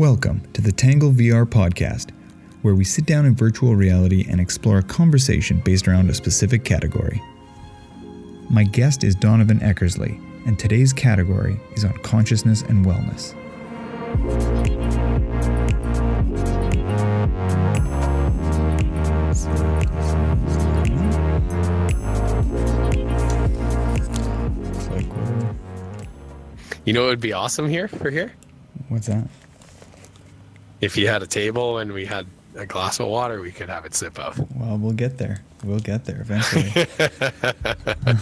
Welcome to the Tangle VR podcast, where we sit down in virtual reality and explore a conversation based around a specific category. My guest is Donovan Eckersley, and today's category is on consciousness and wellness. It's like, we're- You know what would be awesome here for here? What's that? If you had a table and we had a glass of water we could have it sip of. Well, we'll get there. We'll get there eventually.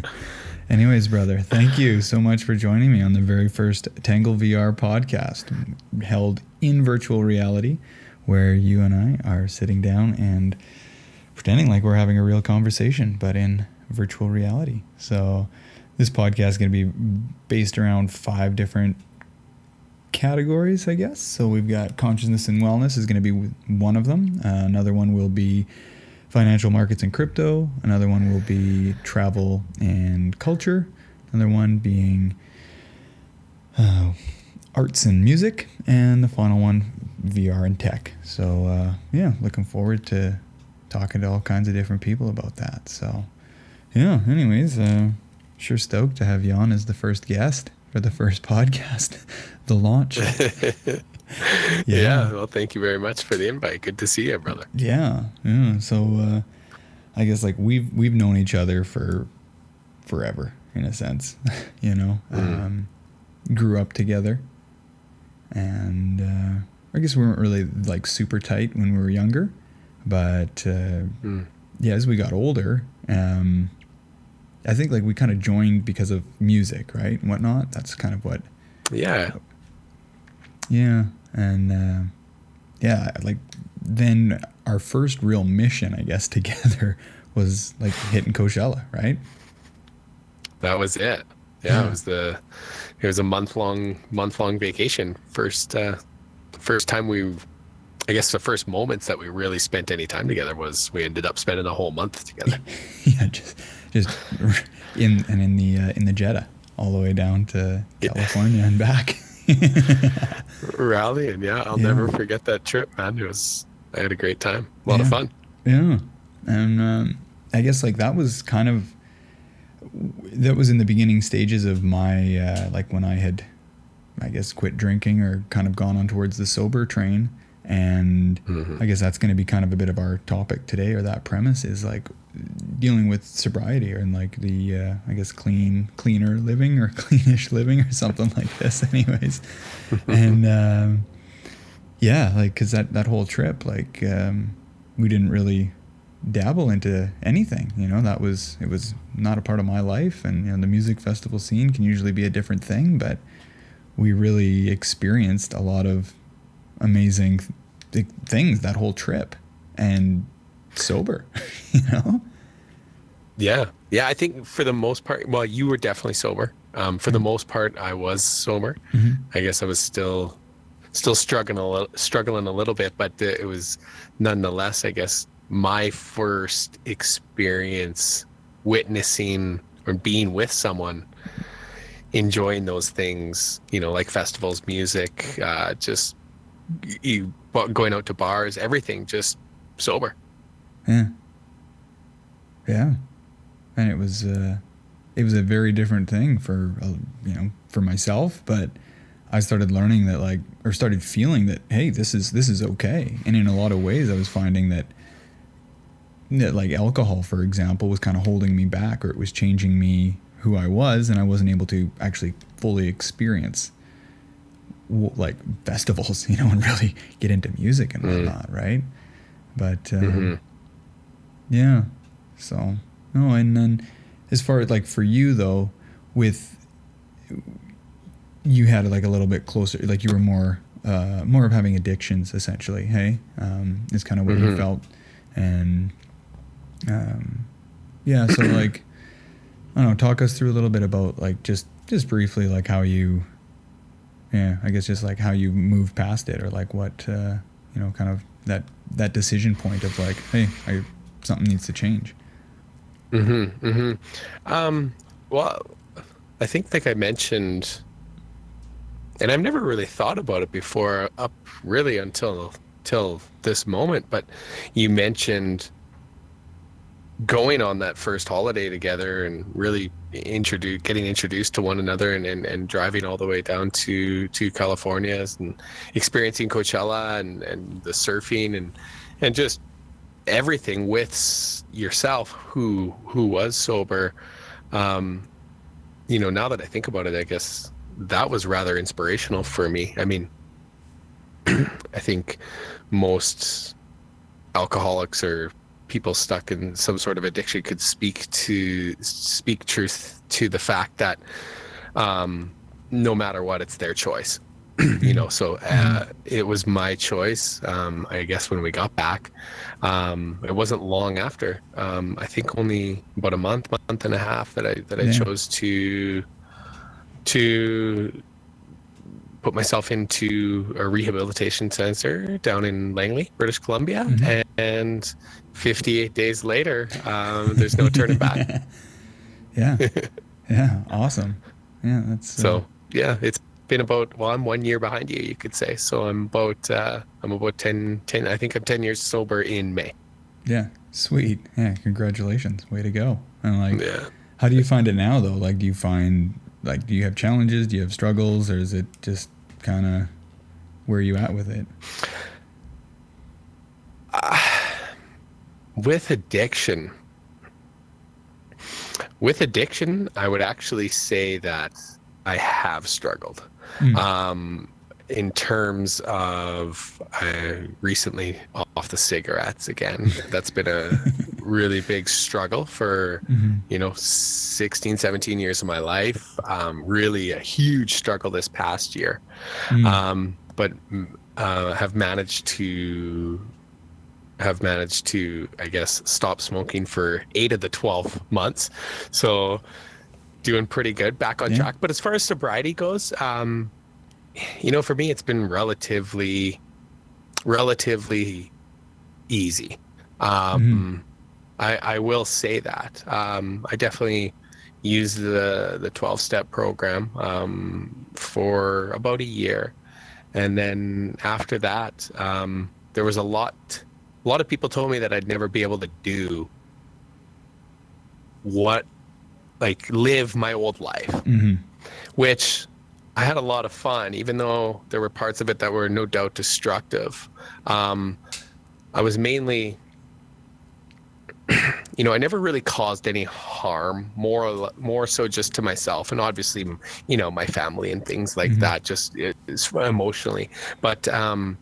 Anyways, brother, thank you so much for joining me on the very first Tangle VR podcast held in virtual reality, where you and I are sitting down and pretending like we're having a real conversation, but in virtual reality. So, this podcast is going to be based around five different categories, I guess. So we've got consciousness and wellness is going to be one of them. Uh, another one will be financial markets and crypto. Another one will be travel and culture. Another one being uh, arts and music, and the final one VR and tech. So uh, yeah, looking forward to talking to all kinds of different people about that. So yeah. Anyways, uh, sure stoked to have you on as the first guest for the first podcast, the launch. yeah. Well, thank you very much for the invite. Good to see you, brother. Yeah, yeah. So uh, I guess like we've we've known each other for forever in a sense, you know. Um, grew up together, and uh, I guess we weren't really like super tight when we were younger, but uh, Mm. yeah, as we got older, um, I think like we kind of joined because of music, right, and whatnot. That's kind of what Yeah. yeah, and uh, yeah, like then our first real mission, I guess, together was like hitting Coachella, right? That was it. Yeah. Yeah, it was the it was a month long month long vacation. First uh first time we I guess the first moments that we really spent any time together was we ended up spending a whole month together. yeah, just just in and in the uh, in the Jetta all the way down to Yeah. California and back. Rallying, yeah. I'll Yeah. never forget that trip, man. It was I had a great time. A lot of fun. Yeah, and um, I guess like that was kind of that was in the beginning stages of my uh, like when I had, I guess, quit drinking or kind of gone on towards the sober train, and Mhm. I guess that's going to be kind of a bit of our topic today, or that premise is like dealing with sobriety and like the uh, I guess clean, cleaner living or cleanish living or something like this, anyways, and. Um, yeah like because that that whole trip like um we didn't really dabble into anything you know? That was it was not a part of my life. And you know the music festival scene can usually be a different thing but we really experienced a lot of amazing th- things that whole trip. And sober you know Yeah. Yeah, I think for the most part, well, you were definitely sober. Um, for the most part, I was sober. Mhm. I guess I was still, still struggling a little, struggling a little bit, but it was nonetheless, I guess, my first experience witnessing or being with someone, enjoying those things, you know, like festivals, music, uh, just you going out to bars, everything, just sober. Yeah. Yeah. And it was uh it was a very different thing for uh, you know, for myself, but I started learning that like or started feeling that hey, this is this is okay. And in a lot of ways I was finding that that like alcohol for example was kind of holding me back or it was changing me who I was and I wasn't able to actually fully experience like festivals, you know, and really get into music and Mm. whatnot, right? But um, Mhm. Yeah. So no, and then as far as like for you though, with you had like a little bit closer, like you were more uh, more of having addictions essentially. Hey, um, is kind of what you Mhm. felt, and um, yeah. So like I don't know, talk us through a little bit about like just just briefly like how you, yeah, I guess just like how you moved past it or like what uh, you know, kind of that that decision point of like, hey, I something needs to change. Mm-hmm. Mm-hmm. Um, well, I think like I mentioned and I've never really thought about it before, up really until till this moment. But you mentioned going on that first holiday together and really introduce getting introduced to one another and, and, and driving all the way down to to California and experiencing Coachella and, and the surfing and and just everything with yourself who who was sober um you know now that I think about it I guess that was rather inspirational for me I mean I think most alcoholics or people stuck in some sort of addiction could speak to speak truth to the fact that um, no matter what, it's their choice. you know, so uh, it was my choice. Um, I guess when we got back, um, it wasn't long after. Um, I think only about a month, month and a half that I that I yeah. chose to to put myself into a rehabilitation center down in Langley, British Columbia, mm-hmm. and 58 days later, um, there's no turning back. yeah, yeah, awesome. Yeah, that's so. Uh, yeah, it's been about well, I'm one year behind you, you could say. So I'm about uh, I'm about 10, 10 I think I'm 10 years sober in May. Yeah, sweet. Yeah, congratulations. Way to go. And like, yeah. how do you find it now though? Like, do you find like do you have challenges? Do you have struggles, or is it just kind of where are you at with it? Uh, with addiction, with addiction, I would actually say that I have struggled. Mm. Um, in terms of uh, recently off the cigarettes again that's been a really big struggle for mm-hmm. you know 16 17 years of my life um, really a huge struggle this past year mm. um, but uh, have managed to have managed to i guess stop smoking for eight of the 12 months so doing pretty good back on yeah. track but as far as sobriety goes um, you know, for me, it's been relatively, relatively easy. Um, mm-hmm. I, I will say that. Um, I definitely used the the twelve step program um, for about a year, and then after that, um, there was a lot. A lot of people told me that I'd never be able to do what, like, live my old life, mm-hmm. which I had a lot of fun, even though there were parts of it that were no doubt destructive. Um, I was mainly, you know, I never really caused any harm, more more so just to myself, and obviously, you know, my family and things like mm-hmm. that, just emotionally. But um,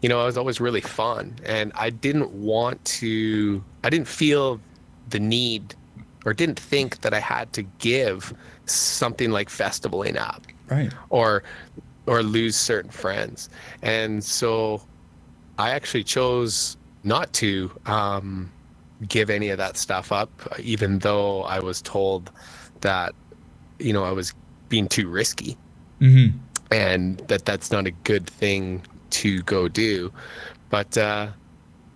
you know, I was always really fun, and I didn't want to. I didn't feel the need, or didn't think that I had to give something like festivaling up right. or or lose certain friends. And so i actually chose not to um, give any of that stuff up even though i was told that you know i was being too risky. Mm-hmm. and that that's not a good thing to go do. But uh,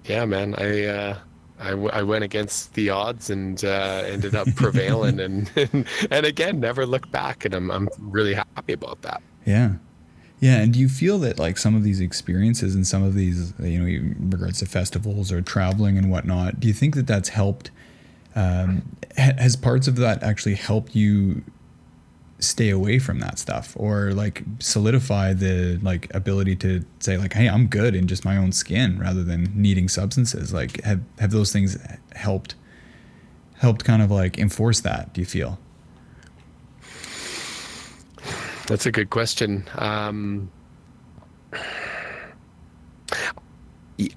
yeah man i uh, I, w- I went against the odds and uh, ended up prevailing and, and, and again never looked back and I'm I'm really happy about that. Yeah. Yeah, and do you feel that like some of these experiences and some of these you know regards to festivals or traveling and whatnot, do you think that that's helped um, has parts of that actually helped you stay away from that stuff or like solidify the like ability to say like hey i'm good in just my own skin rather than needing substances. Like have have those things helped helped kind of like enforce that do you feel? That's a good question. Um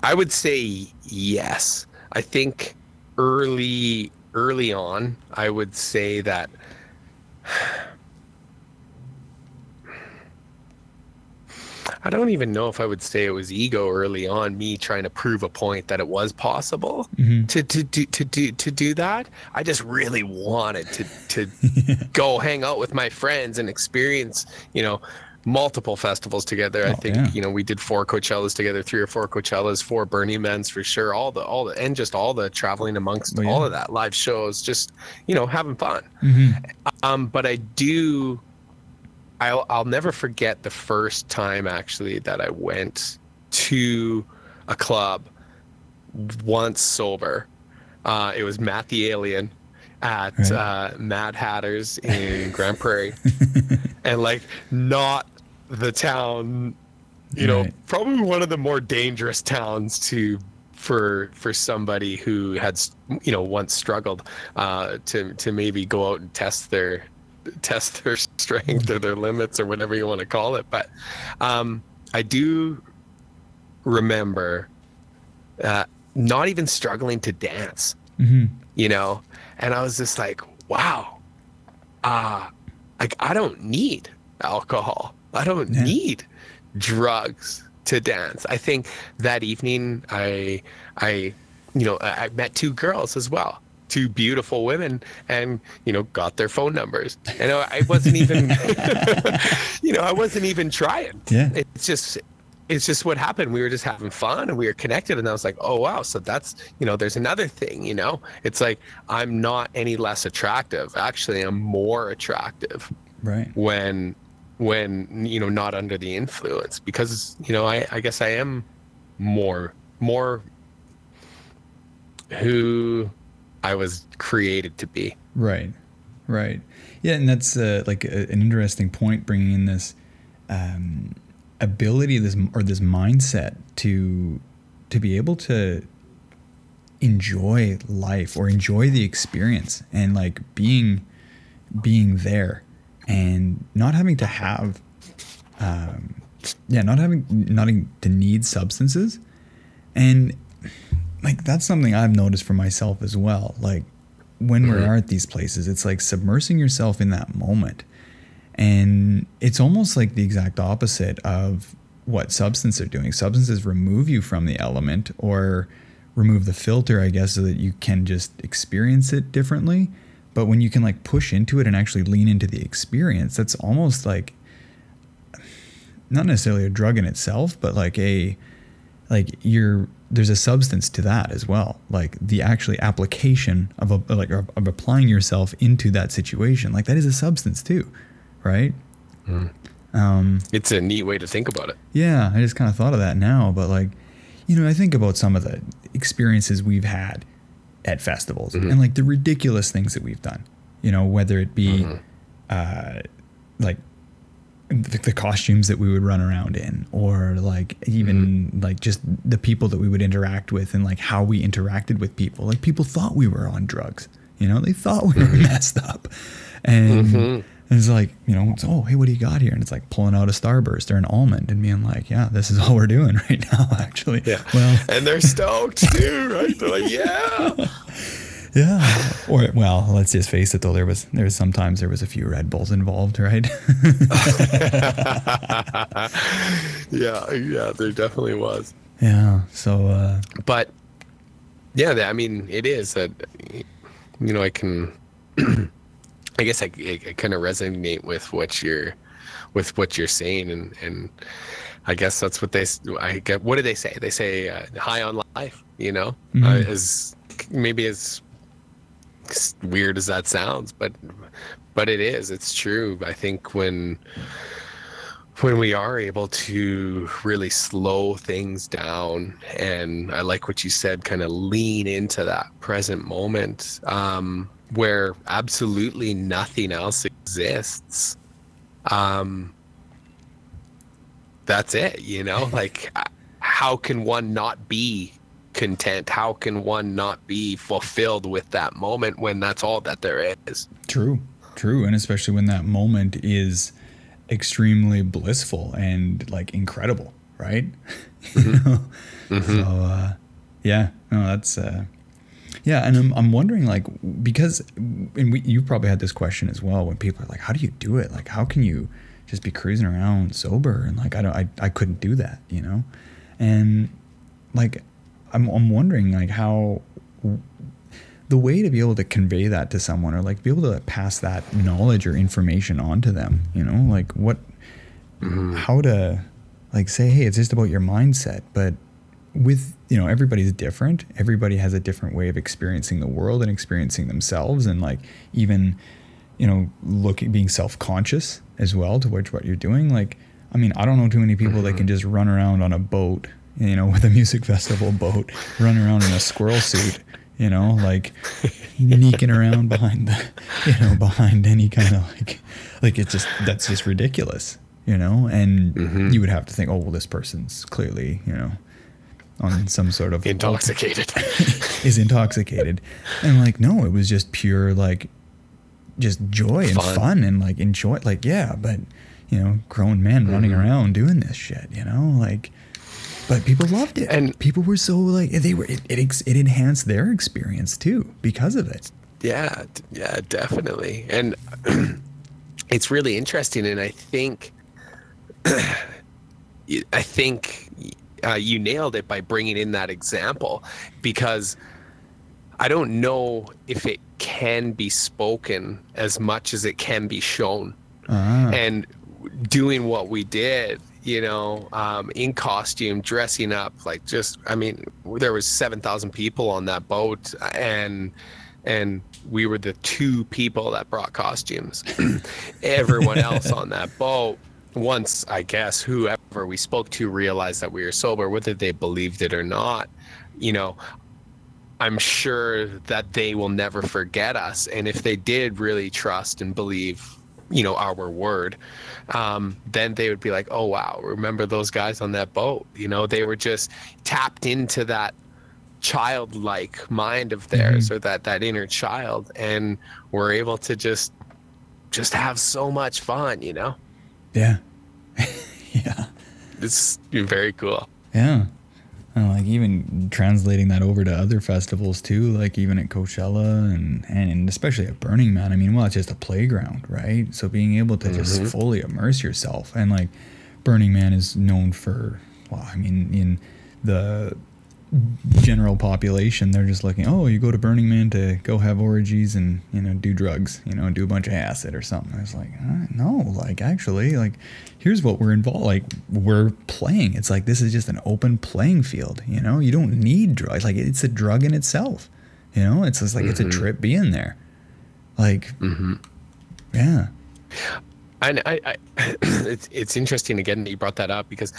i would say yes. I think early early on i would say that I don't even know if I would say it was ego early on, me trying to prove a point that it was possible mm-hmm. to, to, to, to, do, to do that. I just really wanted to, to go hang out with my friends and experience, you know, multiple festivals together. Oh, I think, yeah. you know, we did four Coachellas together, three or four Coachellas, four Burning Mans for sure. All the, all the, and just all the traveling amongst oh, yeah. all of that live shows, just, you know, having fun. Mm-hmm. Um, but I do I'll I'll never forget the first time actually that I went to a club once sober. Uh, it was Matt the Alien at Right. uh, Mad Hatters in Grand Prairie, and like not the town, you know, Right. probably one of the more dangerous towns to for for somebody who had you know once struggled uh, to to maybe go out and test their test their strength or their limits or whatever you want to call it. But um, I do remember uh, not even struggling to dance, hmm you know, and I was just like, wow, uh, like I don't need alcohol. I don't Yeah. need drugs to dance. I think that evening I I you know I met two girls as well. Two beautiful women, and you know, got their phone numbers. And I I wasn't even, you know, I wasn't even trying Yeah. it's just it's just what happened we were just having fun and we were connected and i was like oh wow so that's you know there's another thing you know it's like i'm not any less attractive actually i'm more attractive Right. when when you know not under the influence because you know i i guess i am more more who i was created to be Right, right. Yeah, and that's uh, like a, an interesting point, bringing in this um, ability, this or this mindset to to be able to enjoy life or enjoy the experience and like being being there and not having to have um, yeah not having not to need substances and like that's something I've noticed for myself as well. Like when we Mhm. are at these places, it's like submersing yourself in that moment. And it's almost like the exact opposite of what substances are doing. Substances remove you from the element or remove the filter, I guess, so that you can just experience it differently. But when you can like push into it and actually lean into the experience, that's almost like not necessarily a drug in itself, but like a like you're there's a substance to that as well like the actually application of a like of, of applying yourself into that situation like that is a substance too right um it's a neat way to think about it yeah i just kind of thought of that now but like you know i think about some of the experiences we've had at festivals Mhm. and like the ridiculous things that we've done you know whether it be Mhm. uh like the, the costumes that we would run around in or like even like just the people that we would interact with and like how we interacted with people. Like people thought we were on drugs you know? They thought we were messed up. And Mhm. it's like you know it's, oh hey what do you got here? And it's like pulling out a starburst or an almond and being like yeah this is all we're doing right now actually. Yeah. Well and they're stoked too right? They're like yeah yeah or well let's just face it though there was there was sometimes there was a few red bulls involved right yeah, yeah, there definitely was. yeah so uh But yeah, I mean, it is that you know I can. I guess I, I, I kind of resonate with what you're with what you're saying, and and I guess that's what they. I get. What do they say? They say uh, high on life. You know, uh, Mhm. as maybe as weird as that sounds, but but it is. It's true. I think when when we are able to really slow things down and i like what you said kind of lean into that present moment um, where absolutely nothing else exists um, that's it you know like how can one not be content how can one not be fulfilled with that moment when that's all that there is True, true, and especially when that moment is extremely blissful and like incredible, right? You know? So uh, yeah, no, that's uh, yeah, and I'm I'm wondering like because and we, you probably had this question as well when people are like, how do you do it? Like, how can you just be cruising around sober and like I don't I I couldn't do that, you know, and like I'm I'm wondering like how the way to be able to convey that to someone or like be able to pass that knowledge or information on to them you know? Like what mm-hmm. how to like say hey it's just about your mindset but with you know everybody's different. Everybody has a different way of experiencing the world and experiencing themselves and like even you know, looking, being self conscious as well to towards what you're doing. Like, I mean, I don't know too many people that can mm-hmm. just run around on a boat, you know, with a music festival boat, run around in a squirrel suit, you know, like sneaking around behind the, you know, behind any kind of like, like it's just, that's just ridiculous, you know? And Mhm. you would have to think, oh, well, this person's clearly, you know, on some sort of Intoxicated. is intoxicated. And like, no, it was just pure like just joy and Fun. fun, and like enjoy like yeah, but you know, grown men running Mhm. around doing this shit, you know, like but people loved it. And- people were so like they were it, it, it enhanced their experience too because of it. Yeah, yeah, definitely. And it's really interesting and I think I think uh, you nailed it by bringing in that example because I don't know if it can be spoken as much as it can be shown. Ah, and doing what we did you know um, in costume dressing up like just i mean there was 7000 people on that boat and and we were the two people that brought costumes. Everyone else on that boat once i guess whoever we spoke to realized that we were sober whether they believed it or not you know i'm sure that they will never forget us. And if they did really trust and believe you know our word um, then they would be like oh wow remember those guys on that boat you know they were just tapped into that childlike mind of theirs or that that inner child and were able to just just have so much fun you know yeah. yeah. it's very cool Yeah. And like even translating that over to other festivals too, like even at Coachella and, and especially at Burning Man. I mean, well, it's just a playground, right? So being able to just Mhm. fully immerse yourself and like Burning Man is known for, well, I mean, in the general population, they're just looking, oh, you go to Burning Man to go have orgies and, you know, do drugs, you know, do a bunch of acid or something. I was like, uh, no, like actually, like, here's what we're involved. Like, we're playing. It's like, this is just an open playing field, you know? You don't need drugs. Like, it's a drug in itself, you know? It's just like, it's a Mhm. trip being there. Like, hmm yeah. And I, I it's it's interesting again that you brought that up because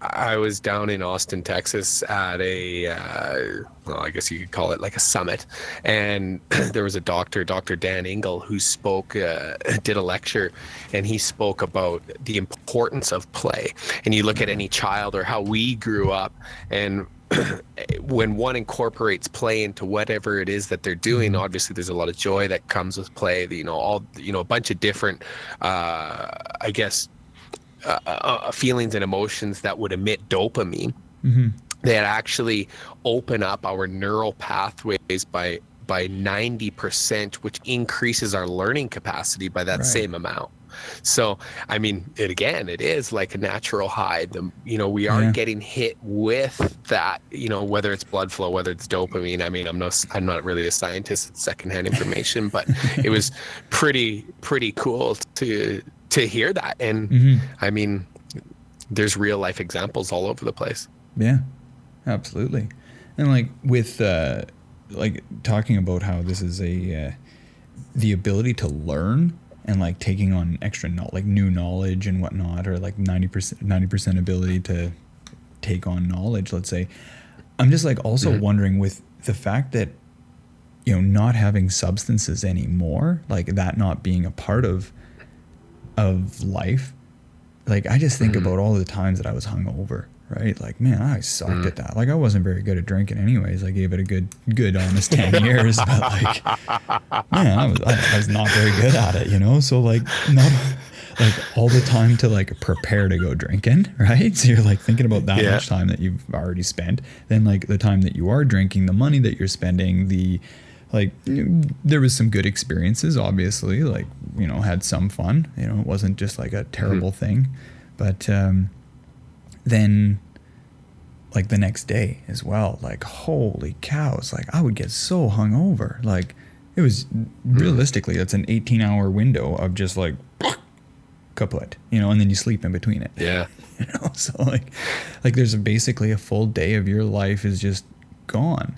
I was down in Austin, Texas, at a uh, well, I guess you could call it like a summit, and there was a doctor, Dr. Dan Engle, who spoke, uh, did a lecture, and he spoke about the importance of play. And you look at any child or how we grew up, and when one incorporates play into whatever it is that they're doing obviously there's a lot of joy that comes with play you know all you know a bunch of different uh i guess uh, uh, feelings and emotions that would emit dopamine hmm that actually open up our neural pathways by by 90% which increases our learning capacity by that Right. same amount so i mean it again it is like a natural high. The you know we are Yeah. getting hit with that you know whether it's blood flow whether it's dopamine. I mean i'm no i'm not really a scientist. It's secondhand information but it was pretty pretty cool to to hear that. And hmm i mean there's real life examples all over the place. Yeah, absolutely. And like with uh, like talking about how this is a uh, the ability to learn and like taking on extra no- like new knowledge and whatnot, or like ninety percent ninety percent ability to take on knowledge. Let's say, I'm just like also Mhm. wondering with the fact that you know not having substances anymore, like that not being a part of of life like I just think Mhm. about all the times that I was hungover, right? Like, man, I sucked Mhm. at that. Like, I wasn't very good at drinking, anyways. I gave it a good, good, honest ten years, but like, man, I was, I, I was not very good at it, you know. So like, not like all the time to like prepare to go drinking, right? So you're like thinking about that Yeah. much time that you've already spent. Then like the time that you are drinking, the money that you're spending, the like there was some good experiences obviously like you know had some fun you know it wasn't just like a terrible thing but um then like the next day as well. Like holy cows. Like i would get so hungover. Like it was realistically that's an 18 hour window of just like kaput you know and then you sleep in between it. Yeah. You know so like like there's basically a full day of your life is just gone.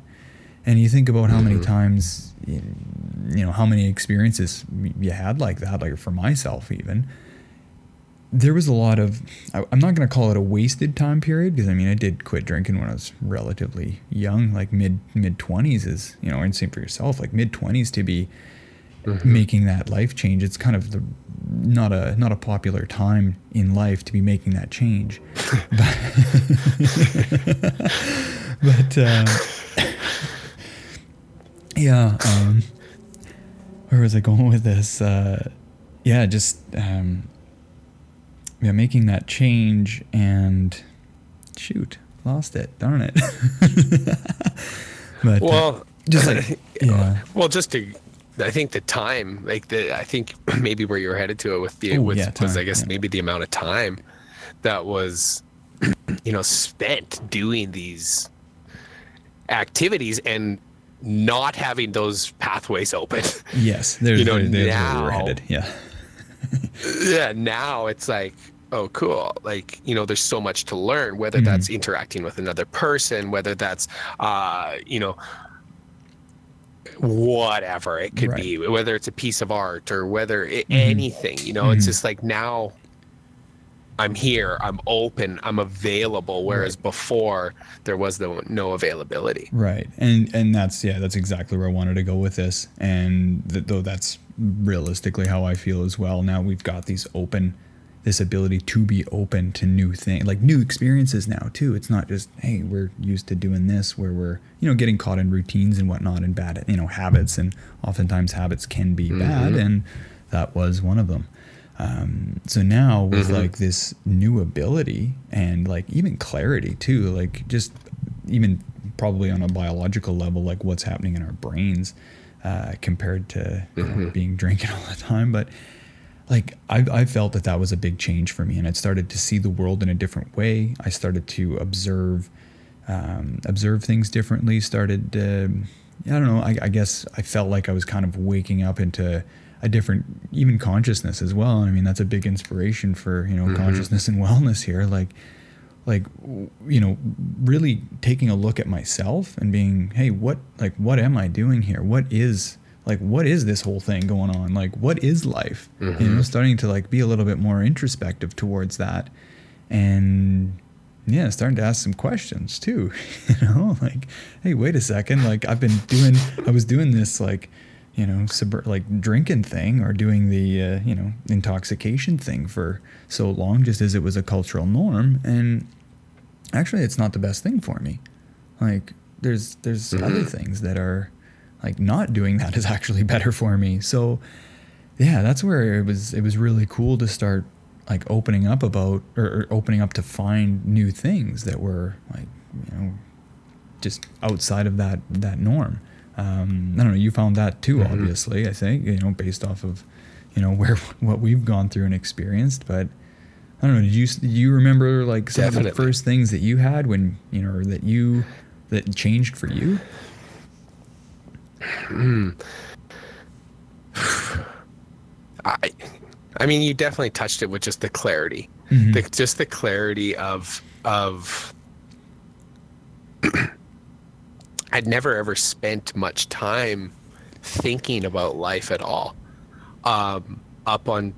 And you think about how many Mhm. times you know how many experiences you had like that like for myself even there was a lot of I, i'm not going to call it a wasted time period because i mean i did quit drinking when i was relatively young like mid mid 20s is you know and same for yourself like mid 20s to be mm-hmm. making that life change. It's kind of the not a not a popular time in life to be making that change. But, but uh, yeah um, where was i going with this? Uh, yeah just um, yeah, making that change and shoot, lost it. Darn it. but uh, well, uh, just like yeah. Well, just to I think the time, like the, I think maybe where you were headed to it with the, Ooh, with, yeah, was I guess yeah. maybe the amount of time that was, you know, spent doing these activities and not having those pathways open. Yes, there's, you know, there's now, where we were headed. Yeah. yeah, now it's like, oh, cool. Like, you know, there's so much to learn, whether mm-hmm. that's interacting with another person, whether that's, uh, you know, whatever it could right. be, whether it's a piece of art or whether it, mm-hmm. anything, you know, mm-hmm. it's just like now I'm here, I'm open, I'm available. Whereas right. before there was no, no availability. Right. And, and that's, yeah, that's exactly where I wanted to go with this. And th- though that's realistically how I feel as well. Now we've got these open, this ability to be open to new things, like new experiences now too. It's not just hey, we're used to doing this, where we're you know getting caught in routines and whatnot and bad you know habits, and oftentimes habits can be mm-hmm. bad, and that was one of them. Um, so now with mm-hmm. like this new ability and like even clarity too, like just even probably on a biological level, like what's happening in our brains uh, compared to mm-hmm. know, being drinking all the time, but like I, I felt that that was a big change for me and i started to see the world in a different way i started to observe um, observe things differently started uh, i don't know I, I, guess i felt like i was kind of waking up into a different even consciousness as well. I mean that's a big inspiration for you know mm-hmm. consciousness and wellness here. Like like you know really taking a look at myself and being hey what like what am i doing here? What is like what is this whole thing going on? Like what is life? Mm-hmm. you know starting to like be a little bit more introspective towards that. And yeah starting to ask some questions too you know like hey wait a second. Like i've been doing i was doing this like you know sub- like drinking thing or doing the uh, you know intoxication thing for so long just as it was a cultural norm and actually it's not the best thing for me like there's there's mm-hmm. other things that are like not doing that is actually better for me. So yeah, that's where it was it was really cool to start like opening up about or, or opening up to find new things that were like, you know, just outside of that that norm. Um, I don't know. You found that too, mm-hmm. obviously. I think you know, based off of you know where what we've gone through and experienced. But I don't know. Did you do you remember like some Definitely. of the first things that you had when you know that you that changed for you? Hmm. I, I mean, you definitely touched it with just the clarity, mm-hmm. the, just the clarity of of. I'd never ever spent much time thinking about life at all, um, up on,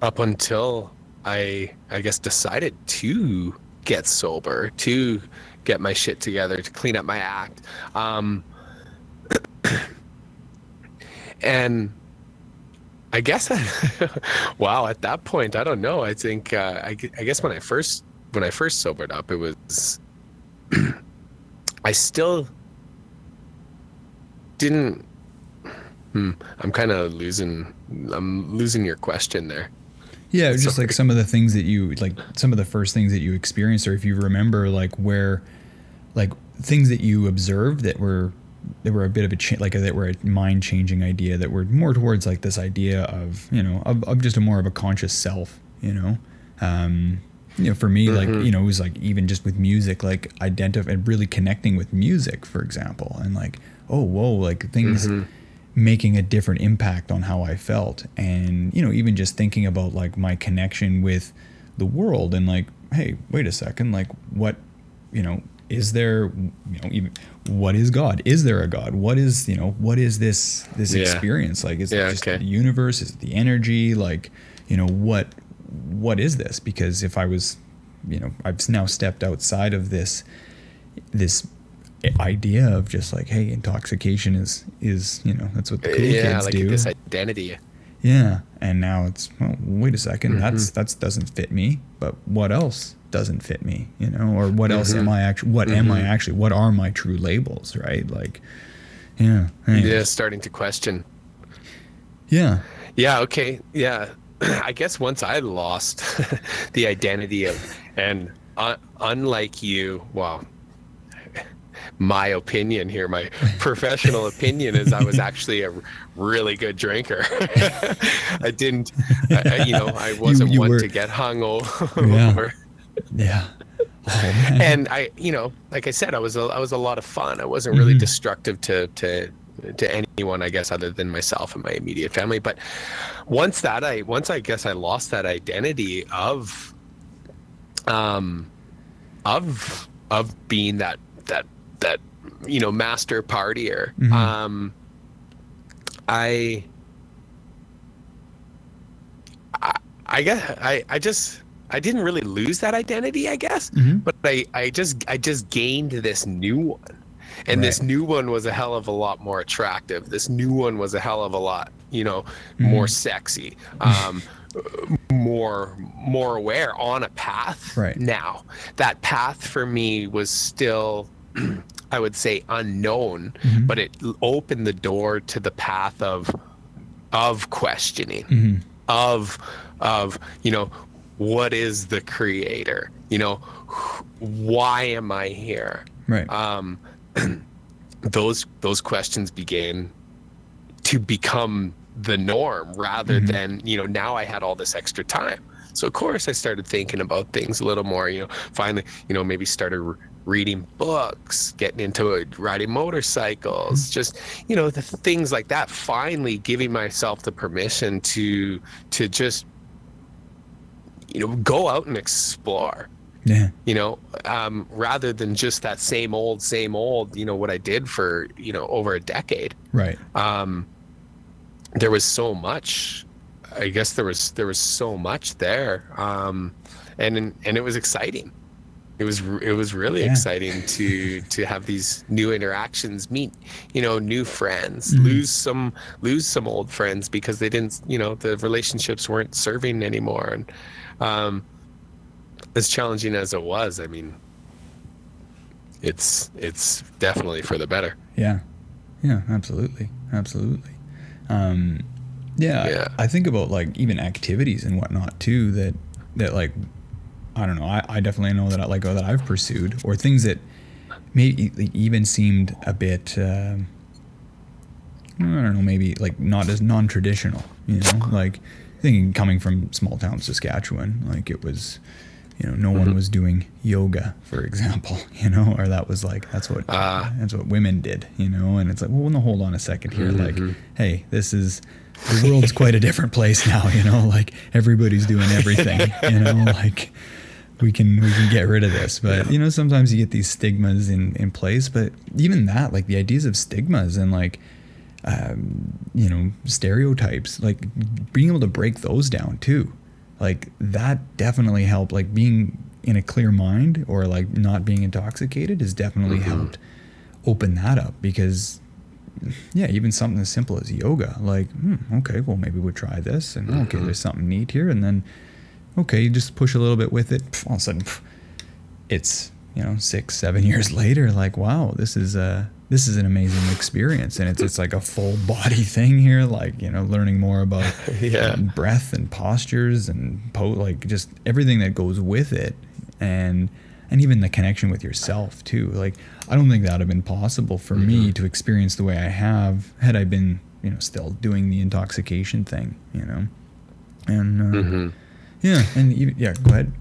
up until I I guess decided to get sober, to get my shit together, to clean up my act. Um, and I guess, I, wow, at that point, I don't know. I think, uh, I, I guess when I first, when I first sobered up, it was, I still didn't, hmm, I'm kind of losing, I'm losing your question there. Yeah, just like some of the things that you like, some of the first things that you experienced, or if you remember, like where, like things that you observed that were that were a bit of a cha- like a, that were a mind changing idea that were more towards like this idea of you know of, of just a more of a conscious self you know um, you know for me mm-hmm. like you know it was like even just with music like identify and really connecting with music for example and like oh whoa like things mm-hmm. making a different impact on how I felt and you know even just thinking about like my connection with the world and like hey wait a second like what you know is there you know even what is god is there a god what is you know what is this this Yeah. experience like is Yeah, it just okay. the universe is it the energy like you know what what is this because if i was you know i've now stepped outside of this this idea of just like hey intoxication is is you know that's what the cool yeah, kids like do this identity. yeah, and now it's well, wait a 2nd that's Mm-hmm. that's doesn't fit me. But what else doesn't fit me? You know, or what else Mm-hmm. am I actually? What am I actually? What are my true labels? Right? Like, yeah, anyways. Yeah, starting to question. yeah, Yeah, okay. Yeah. I guess once I lost the identity of, and uh, unlike you, well, my opinion here, my professional opinion is I was actually a really good drinker. I didn't, I, you know, I wasn't you one were- to get hungover. Yeah. yeah. Oh and I, you know, like I said, I was a, I was a lot of fun. I wasn't really Mhm. destructive to to to anyone, I guess, other than myself and my immediate family. But once that I once I guess I lost that identity of um of of being that that that you know master partier. Mhm. Um I I, I guess I, I just I didn't really lose that identity, I guess, Mhm. but I, I just I just gained this new one. And this new one was a hell of a lot more attractive. This new one was a hell of a lot, you know, more sexy, um, more more aware on a path. Right. Now, that path for me was still I would say unknown, Mhm. but it opened the door to the path of of questioning Mhm. of of you know what is the creator you know wh- why am i here Right. um those those questions began to become the norm rather Mhm. than you know now i had all this extra time. So of course i started thinking about things a little more you know finally you know maybe started re- reading books getting into it, riding motorcycles just you know the things like that finally giving myself the permission to to just you know go out and explore yeah. you know um, rather than just that same old same old you know what i did for you know over a decade Right. um, there was so much i guess there was there was so much there um, and and it was exciting it was it was really Yeah. exciting to to have these new interactions meet you know new friends Mhm. lose some lose some old friends because they didn't you know the relationships weren't serving anymore and um as challenging as it was i mean it's it's definitely for the better Yeah. Yeah, absolutely. Absolutely. Um yeah, Yeah. I, I think about like even activities and whatnot too that that like I don't know, I, I definitely know that I like that I've pursued or things that maybe even seemed a bit um I don't know, maybe like not as non-traditional, you know, like thinking coming from small town Saskatchewan, like it was, you know, no one Mhm. was doing yoga, for example, you know, or that was like that's what Ah. that's what women did, you know, and it's like, well, no, hold on a second here, like, Mhm. hey, this is the world's quite a different place now, you know, like everybody's doing everything, you know, like we can we can get rid of this but you know sometimes you get these stigmas in in place but even that like the ideas of stigmas and like um, you know stereotypes like being able to break those down too like that definitely helped like being in a clear mind or like not being intoxicated has definitely Mhm. helped open that up because yeah even something as simple as yoga like hmm, okay well maybe we'll try this and okay Mhm. there's something neat here and then okay you just push a little bit with it all of a sudden it's you know six seven years later like wow this is a this is an amazing experience and it's it's like a full body thing here like you know learning more about Yeah. breath and postures and po- like just everything that goes with it and and even the connection with yourself too like i don't think that would have been possible for me Mhm. to experience the way i have had i been you know still doing the intoxication thing you know and uh, hmm yeah and even, yeah go ahead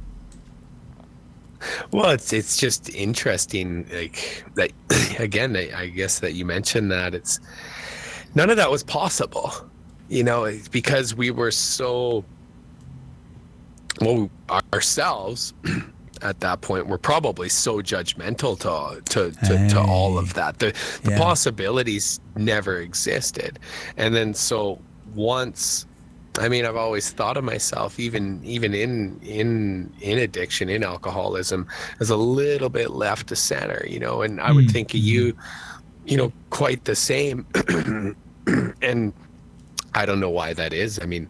Well, it's it's just interesting, like that again. I, I guess that you mentioned that it's none of that was possible, you know, because we were so well ourselves. at that point were probably so judgmental to to to, to all of that. The the Yeah. possibilities never existed, and then so once. I mean, I've always thought of myself, even even in in in addiction, in alcoholism, as a little bit left to center, you know. And I would Mm, think of you, you know, quite the same. and I don't know why that is. I mean,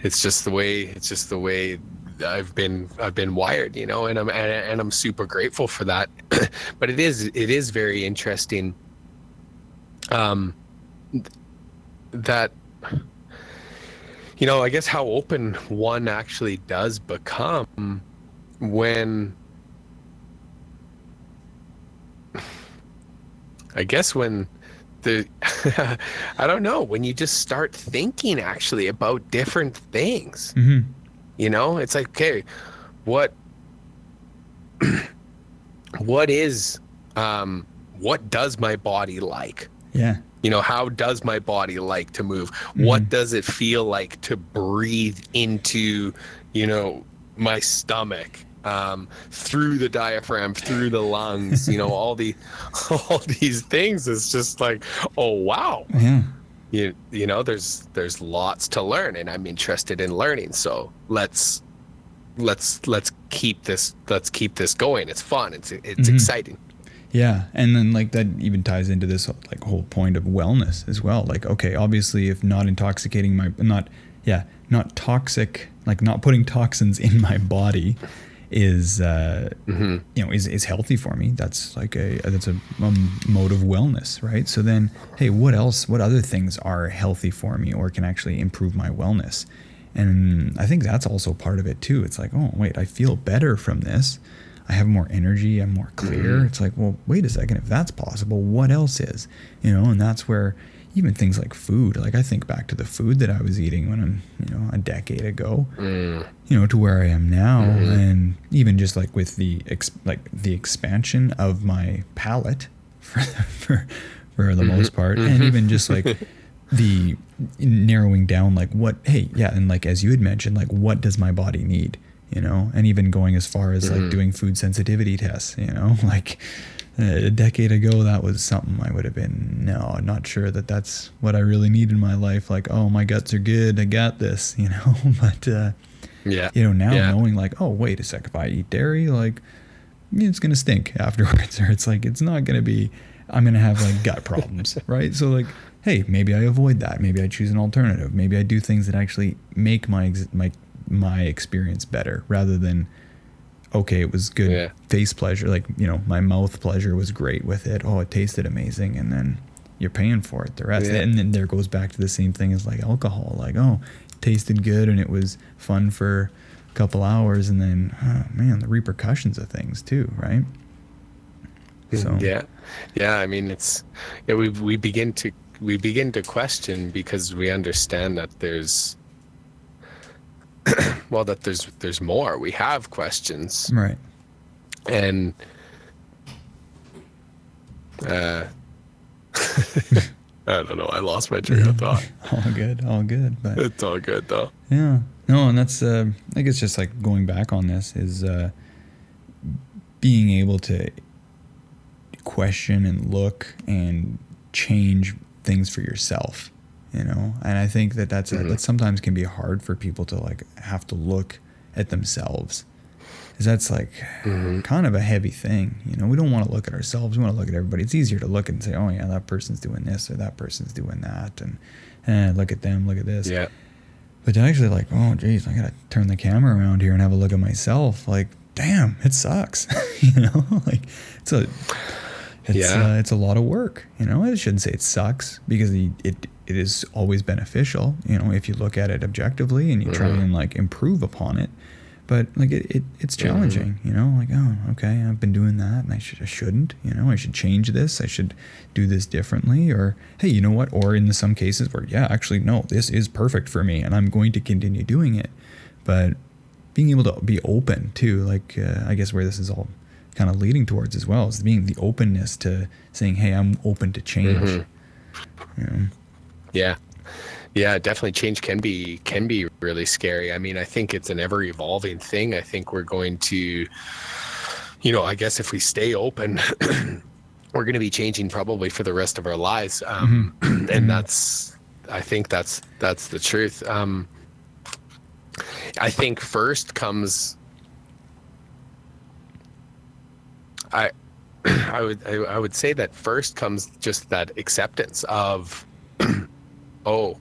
it's just the way it's just the way I've been I've been wired, you know, and I'm and, and I'm super grateful for that. but it is it is very interesting um that you know, I guess how open one actually does become when I guess when the I don't know, when you just start thinking actually about different things. hmm You know, it's like, okay, what what is um what does my body like? Yeah. You know, how does my body like to move? What does it feel like to breathe into, you know, my stomach? Um, through the diaphragm, through the lungs, you know, all the all these things. It's just like, oh wow, Yeah. you you know there's there's lots to learn and i'm interested in learning so let's let's let's keep this let's keep this going it's fun it's it's Mhm. exciting Yeah, and then like that even ties into this like whole point of wellness as well. Like, okay, obviously, if not intoxicating my not yeah not toxic like not putting toxins in my body is uh, hmm you know is, is healthy for me. That's like a that's a um, mode of wellness, right? So then, hey, what else? What other things are healthy for me or can actually improve my wellness? And I think that's also part of it too. It's like, oh wait, I feel better from this. I have more energy. I'm more clear. Mhm. It's like, well, wait a second. If that's possible, what else is? You know, and that's where even things like food. Like I think back to the food that I was eating when I'm, you know, a decade ago mm, you know to where I am now Mhm. and even just like with the ex- like the expansion of my palate for for for the Mhm. most part and Mhm. even just like the narrowing down like what hey yeah and like as you had mentioned like what does my body need you know and even going as far as Mhm. like doing food sensitivity tests you know like a decade ago that was something i would have been no not sure that that's what i really need in my life. Like oh my guts are good i got this you know but uh yeah. you know now Yeah. knowing like oh wait a sec if i eat dairy like it's gonna stink afterwards or it's like it's not gonna be i'm gonna have like gut problems right? So like hey maybe i avoid that. Maybe i choose an alternative. Maybe i do things that actually make my ex- my my experience better rather than okay it was good Yeah. face pleasure. Like you know my mouth pleasure was great with it. Oh it tasted amazing. And then you're paying for it the rest. Yeah. and then there goes back to the same thing as like alcohol. Like oh it tasted good and it was fun for a couple hours. And then oh man the repercussions of things too right? Mm, so yeah. Yeah i mean it's yeah we we begin to we begin to question because we understand that there's well that there's there's more we have questions right and uh I don't know. I lost my train of thought. all good all good but It's all good though. Yeah. No, and that's uh, I think it's just like going back on this is uh, being able to question and look and change things for yourself, you know. And I think that that's Mhm. that sometimes can be hard for people to like have to look at themselves. Cuz that's like Mhm. kind of a heavy thing, you know. We don't want to look at ourselves. We want to look at everybody. It's easier to look and say, "Oh yeah, that person's doing this or that person's doing that." And eh, look at them, look at this. Yeah. But to actually like, oh geez, I gotta turn the camera around here and have a look at myself. Like, damn, it sucks. you know, like it's a, it's Yeah. uh, it's a lot of work. You know, I shouldn't say it sucks because it it, it is always beneficial. You know, if you look at it objectively and you try Mhm. and like improve upon it. But like it, it it's Mm-hmm. challenging. You know, like oh okay, I've been doing that and I should I shouldn't. You know, I should change this. I should do this differently. Or hey, you know what? Or in some cases where yeah, actually no, this is perfect for me and I'm going to continue doing it. But being able to be open too, like uh, I guess where this is all kind of leading towards as well, is being the openness to saying, hey, I'm open to change. Mhm. You know? Yeah. Yeah, definitely change can be can be really scary. I mean, I think it's an ever evolving thing. I think we're going to you know, I guess if we stay open, we're going to be changing probably for the rest of our lives. Um, mm-hmm. and that's I think that's that's the truth. Um, I think first comes I I would I, would say that first comes just that acceptance of oh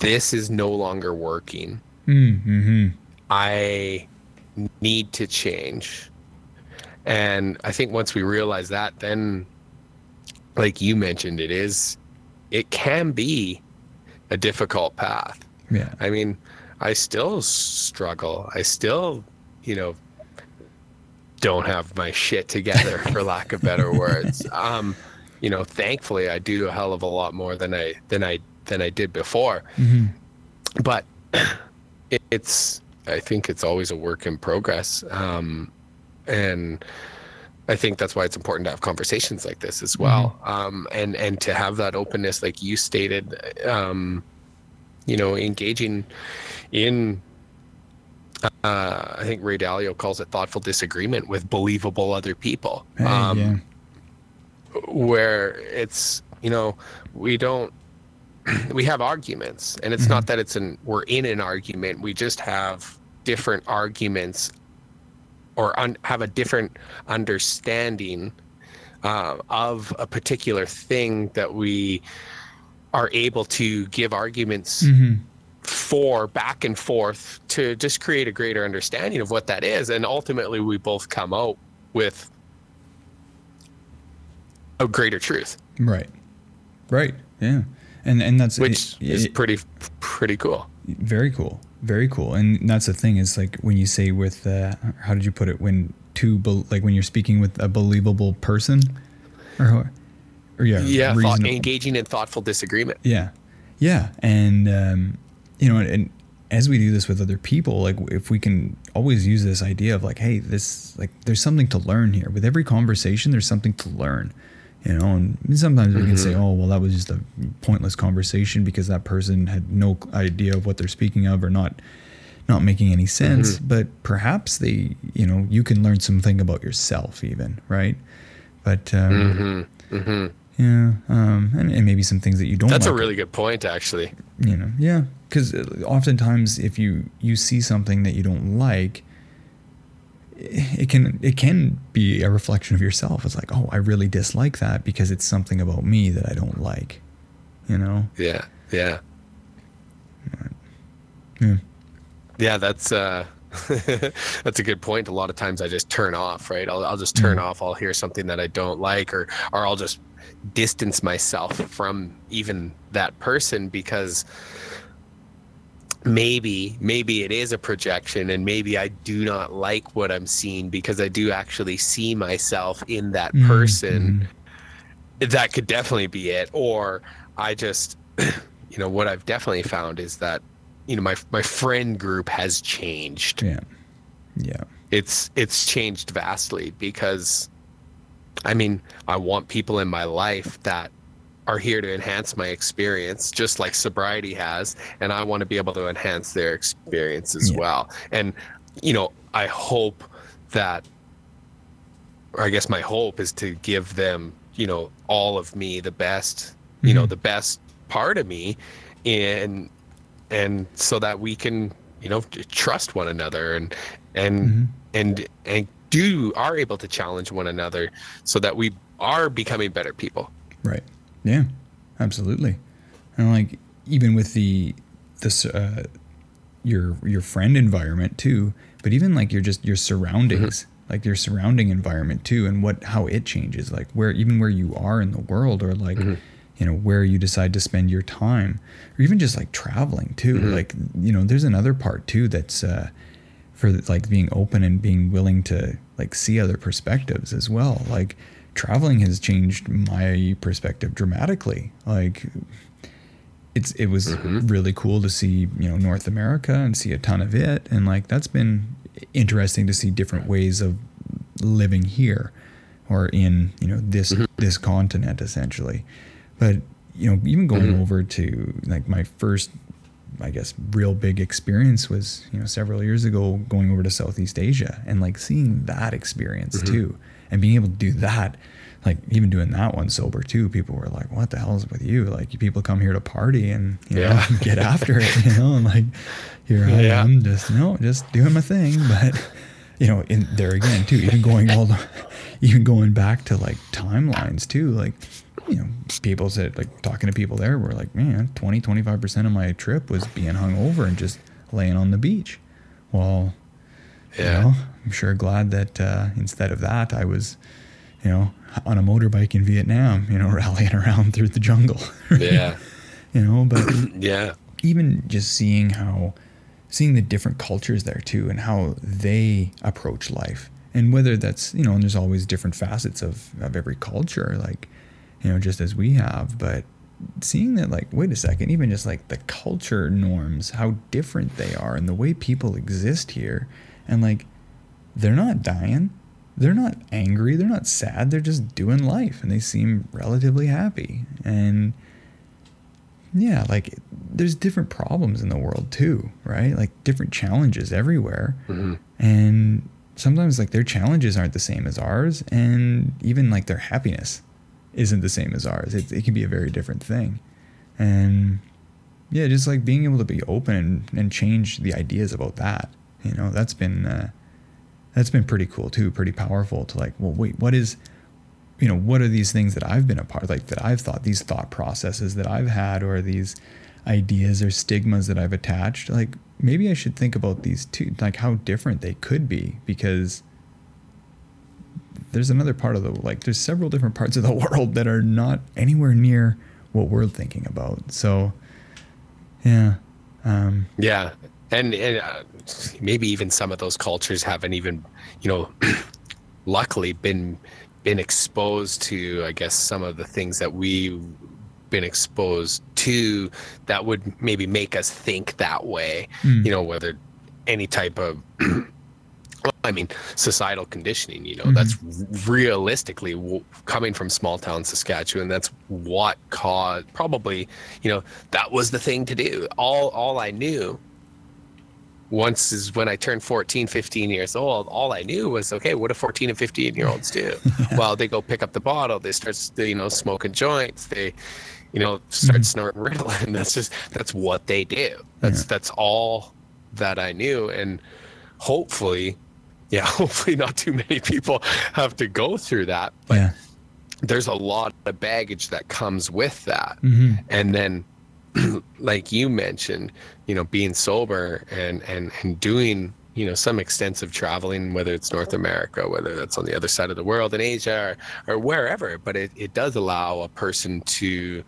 this is no longer working. Mm-hmm. I need to change. And I think once we realize that, then, like you mentioned, it is, it can be a difficult path. Yeah. I mean, I still struggle. I still, you know, don't have my shit together, for lack of better words. Um, you know, thankfully, I do a hell of a lot more than I than I than I did before. Mm-hmm. But it, it's I think it's always a work in progress. Um, and I think that's why it's important to have conversations like this as well. Mm-hmm. Um, and, and to have that openness, like you stated, um, you know, engaging in, uh, I think Ray Dalio calls it thoughtful disagreement with believable other people. Hey, um, yeah. Where it's, you know, we don't, we have arguments and it's mm-hmm. not that it's an we're in an argument we just have different arguments or un- have a different understanding uh, of a particular thing that we are able to give arguments mm-hmm. For back and forth to just create a greater understanding of what that is. And ultimately we both come out with a greater truth. Right. Right. Yeah. And and that's which it, is pretty pretty cool. Very cool. Very cool. And that's the thing is like when you say with uh, how did you put it? When two be- like when you're speaking with a believable person? Or or yeah yeah thought, engaging in thoughtful disagreement. Yeah. Yeah. And um, you know and as we do this with other people like if we can always use this idea of like hey this like there's something to learn here with every conversation there's something to learn you know and sometimes we mm-hmm. can say mm-hmm. oh well that was just a pointless conversation because that person had no idea of what they're speaking of or not not making any sense mm-hmm. but perhaps they you know you can learn something about yourself even right but um, mm-hmm. mm-hmm. yeah um, and, and, maybe some things that you don't that's like. a really good point actually you know yeah because oftentimes if you you see something that you don't like it can it can be a reflection of yourself. It's like, oh, I really dislike that because it's something about me that I don't like. You know? Yeah. Yeah. Yeah. Yeah, that's uh that's a good point. A lot of times I just turn off, right? I'll, I'll just turn mm. off. I'll hear something that I don't like, or or I'll just distance myself from even that person because maybe maybe it is a projection and maybe i do not like what i'm seeing because i do actually see myself in that mm-hmm. person mm-hmm. that could definitely be it or i just you know what i've definitely found is that you know my my friend group has changed yeah yeah it's it's changed vastly because i mean i want people in my life that are here to enhance my experience, just like sobriety has, and I want to be able to enhance their experience as yeah. well. And you know, I hope that, or I guess my hope is to give them, you know, all of me, the best, you mm-hmm. know, the best part of me, and and so that we can, you know, trust one another and and mm-hmm. and and do are able to challenge one another so that we are becoming better people. Right. Yeah, absolutely. And like even with the this uh, your your friend environment too, but even like your just your surroundings, mm-hmm. like your surrounding environment too, and what how it changes, like where even where you are in the world, or like. Mm-hmm. You know where you decide to spend your time, or even just like traveling too. Mm-hmm. Like you know, there's another part too that's uh, for like being open and being willing to like see other perspectives as well. Like traveling has changed my perspective dramatically. Like it's it was mm-hmm. really cool to see, you know, North America and see a ton of it and like that's been interesting to see different ways of living here or in, you know, this mm-hmm. this continent essentially. But you know, even going mm-hmm. over to like my first, I guess, real big experience was, you know, several years ago going over to Southeast Asia and like seeing that experience mm-hmm. too and being able to do that like even doing that one sober too, people were like, "What the hell is with you?" Like people come here to party and you know get after it, you know, and like here I yeah. am, just no, just doing my thing. But you know, in there again too, even going all the, even going back to like timelines too, like you know, people said like talking to people there were like, man, 20, 25 percent of my trip was being hung over and just laying on the beach. Well, yeah, you know, I'm sure glad that uh, instead of that, I was, you know, on a motorbike in Vietnam, you know, rallying around through the jungle. Yeah. you know, but yeah, even just seeing how, seeing the different cultures there too, and how they approach life, and whether that's you know, and there's always different facets of of every culture, like, you know, just as we have, but seeing that like wait a second even just like the culture norms how different they are and the way people exist here and like they're not dying they're not angry, they're not sad, they're just doing life and they seem relatively happy. And yeah, like there's different problems in the world too, right? Like different challenges everywhere. Mm-hmm. And sometimes like their challenges aren't the same as ours and even like their happiness isn't the same as ours. It, it can be a very different thing. And yeah, just like being able to be open and, and change the ideas about that, you know, that's been, uh, that's been pretty cool too, pretty powerful to like, well, wait, what is, you know, what are these things that I've been a part, like that I've thought, these thought processes that I've had, or these ideas or stigmas that I've attached? Like, maybe I should think about these two, like how different they could be, because there's another part of the, like, there's several different parts of the world that are not anywhere near what we're thinking about. So, yeah. Um, yeah and, and uh, maybe even some of those cultures haven't even you know luckily been been exposed to i guess some of the things that we've been exposed to that would maybe make us think that way mm. you know whether any type of I mean, societal conditioning, you know, mm-hmm. that's realistically w- coming from small town Saskatchewan. That's what caused probably, you know, that was the thing to do. All, all I knew once is when I turned 14, 15 years old, all I knew was, okay, what do 14 and 15 year olds do? Well, they go pick up the bottle, they start, you know, smoking joints, they, you know, start mm-hmm. snorting Ritalin. That's just, that's what they do. That's, yeah. that's all that I knew. And hopefully, yeah, hopefully not too many people have to go through that. But yeah. there's a lot of baggage that comes with that. Mm-hmm. And then, like you mentioned, you know, being sober and and and doing you know some extensive traveling, whether it's North America, whether that's on the other side of the world in Asia or, or wherever, but it, it does allow a person to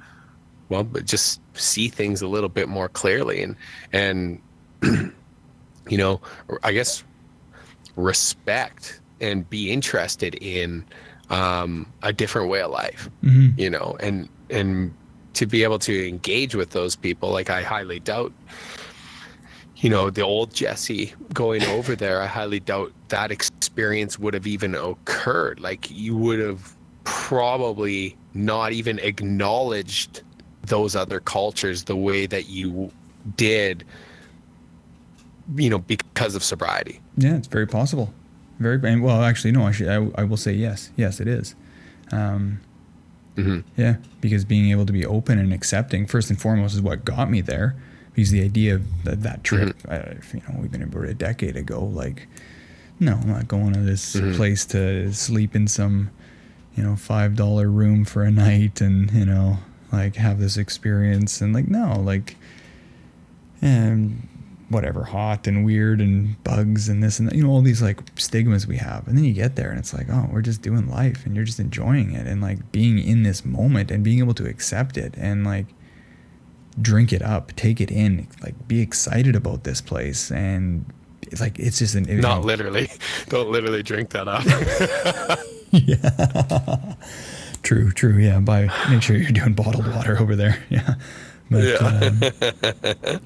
well but just see things a little bit more clearly and and you know I guess respect and be interested in um, a different way of life, mm-hmm. you know, and and to be able to engage with those people like i highly doubt you know the old jesse going over there i highly doubt that experience would have even occurred. Like you would have probably not even acknowledged those other cultures the way that you did you know because of sobriety. Yeah it's very possible. Very well actually no actually I, I will say yes. Yes it is. Um, Mm-hmm. Yeah, because being able to be open and accepting first and foremost is what got me there. Because the idea of that, that trip, mm-hmm. uh, you know, we've been about a decade ago. Like, no, I'm not going to this mm-hmm. place to sleep in some, you know, five dollar room for a night and you know, like have this experience and like no, like, and whatever hot and weird and bugs and this and that, you know all these like stigmas we have. And then you get there and it's like oh we're just doing life and you're just enjoying it and like being in this moment and being able to accept it and like drink it up take it in like be excited about this place. And it's like it's just an it, not literally. Don't literally drink that up. Yeah. True true. Yeah. By make sure you're doing bottled water over there. Yeah. But yeah. Um,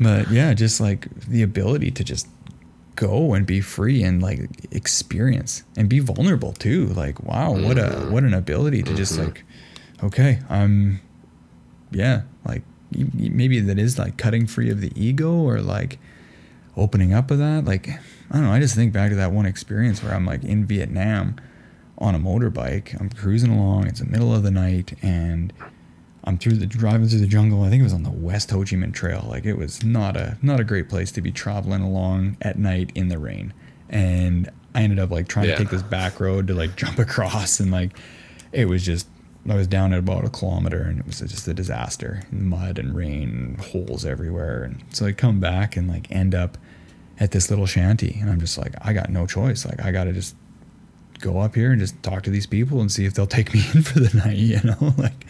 but yeah, just like the ability to just go and be free and like experience and be vulnerable too. Like, wow, what a mm-hmm. what an ability to just mm-hmm. like, okay, I'm yeah, like maybe that is like cutting free of the ego or like opening up of that. Like, I don't know. I just think back to that one experience where I'm like in Vietnam on a motorbike. I'm cruising along. It's the middle of the night and I'm through the driving through the jungle. I think it was on the West Ho Chi Minh Trail. Like it was not a not a great place to be traveling along at night in the rain. And I ended up like trying yeah. to take this back road to like jump across and like it was just I was down at about a kilometer and it was just a disaster. Mud and rain, holes everywhere. And so I come back and like end up at this little shanty and I'm just like, I got no choice. Like I gotta just go up here and just talk to these people and see if they'll take me in for the night, you know? like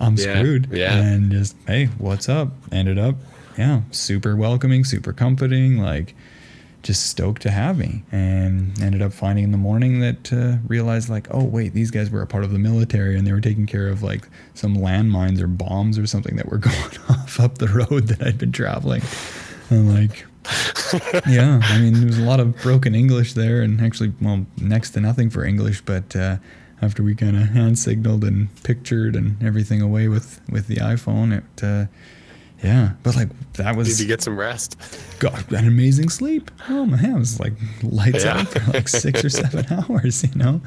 I'm yeah, screwed. Yeah. And just, hey, what's up? Ended up, yeah, super welcoming, super comforting, like just stoked to have me. And ended up finding in the morning that uh, realized, like, oh, wait, these guys were a part of the military and they were taking care of like some landmines or bombs or something that were going off up the road that I'd been traveling. And like, yeah, I mean, there was a lot of broken English there, and actually, well, next to nothing for English, but uh, after we kind of hand signaled and pictured and everything away with with the iPhone. It, uh, yeah, but like that was. Did you get some rest? Got an amazing sleep. Oh my, I was like lights yeah. out for like six or seven hours, you know.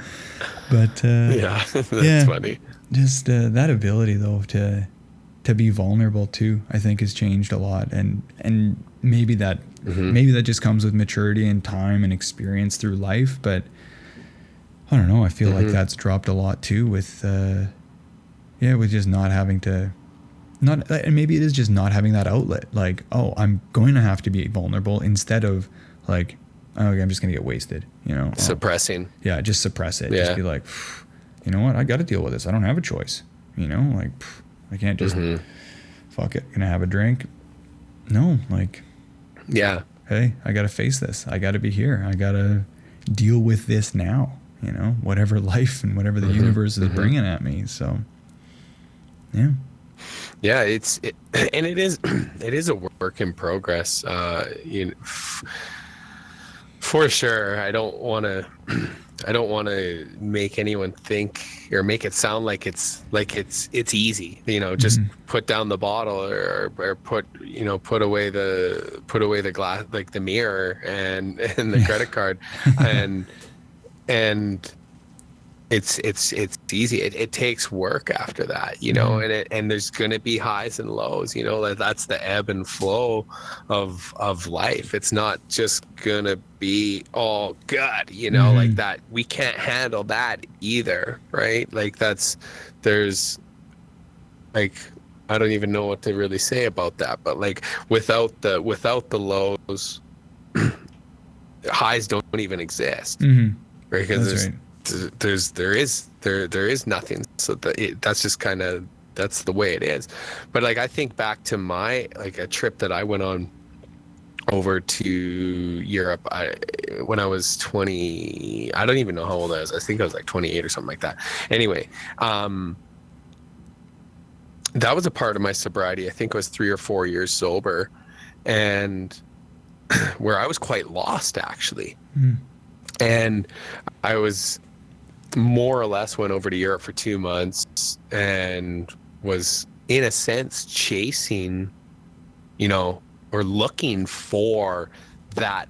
But uh, yeah, that's yeah, funny. Just uh, that ability though to to be vulnerable too, I think has changed a lot, and and maybe that mm-hmm. maybe that just comes with maturity and time and experience through life, but I don't know. I feel mm-hmm. like that's dropped a lot too with, uh, yeah, with just not having to, not, and maybe it is just not having that outlet. Like, oh, I'm going to have to be vulnerable instead of like, oh, okay, I'm just going to get wasted, you know? Suppressing. Yeah, just suppress it. Yeah. Just be like, you know what? I got to deal with this. I don't have a choice, you know? Like, I can't just, mm-hmm. fuck it, gonna have a drink. No, like, yeah. Hey, I got to face this. I got to be here. I got to deal with this now you know, whatever life and whatever the mm-hmm, universe is mm-hmm. bringing at me. So, yeah. Yeah, it's it, and it is it is a work in progress. Uh, you know, f- for sure. I don't want to I don't want to make anyone think or make it sound like it's like it's it's easy. You know, just mm-hmm. put down the bottle or, or put you know put away the put away the glass like the mirror and and the credit card and and it's it's it's easy. It, it takes work after that you know mm-hmm. and it, and there's going to be highs and lows you know like that's the ebb and flow of of life. It's not just going to be all good you know mm-hmm. like that. We can't handle that either right? Like that's there's like i don't even know what to really say about that but like without the without the lows highs don't even exist. Mm-hmm because there's, right. there's there is there there is nothing. So that it, that's just kind of that's the way it is. But like i think back to my like a trip that i went on over to europe I, when i was 20 i don't even know how old i was. I think i was like 28 or something like that. Anyway um that was a part of my sobriety. I think i was three or four years sober and where i was quite lost actually. Mm and I was more or less went over to Europe for two months and was in a sense chasing, you know, or looking for that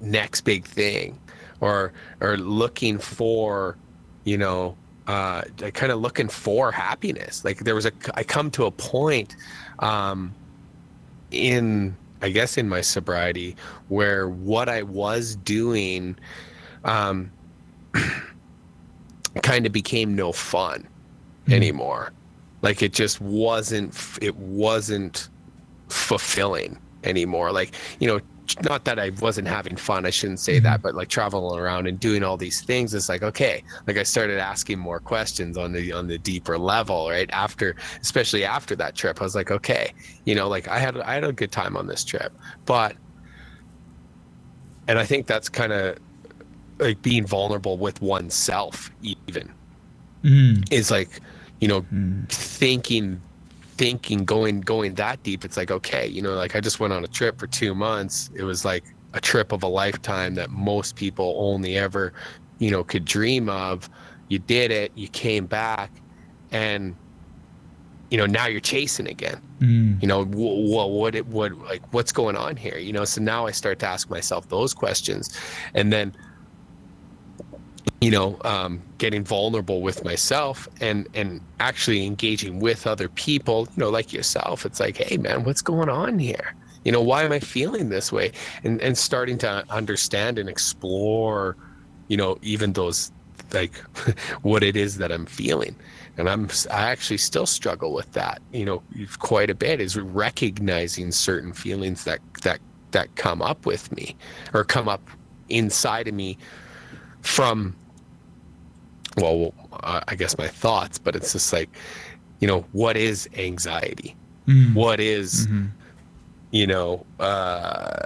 next big thing or or looking for, you know, uh, kind of looking for happiness. Like there was a, I come to a point um, in I guess in my sobriety where what I was doing um, kind of became no fun mm-hmm. anymore. Like it just wasn't it wasn't fulfilling anymore. Like, you know, not that I wasn't having fun, I shouldn't say mm-hmm. that, but like traveling around and doing all these things, it's like okay, like I started asking more questions on the on the deeper level, right? After, especially after that trip, I was like, okay, you know, like I had I had a good time on this trip, but, and I think that's kind of like being vulnerable with oneself, even mm. is like, you know, mm. thinking thinking going going that deep it's like okay you know like i just went on a trip for two months. It was like a trip of a lifetime that most people only ever you know could dream of. You did it you came back and you know now you're chasing again. Mm. you know what what it what like what's going on here? You know so now i start to ask myself those questions. And then you know um, getting vulnerable with myself and and actually engaging with other people you know like yourself. It's like hey man what's going on here? You know why am i feeling this way? And and starting to understand and explore you know even those like what it is that i'm feeling. And i'm i actually still struggle with that you know quite a bit is recognizing certain feelings that that that come up with me or come up inside of me from well i guess my thoughts but it's just like you know what is anxiety Mm. what is Mhm. you know uh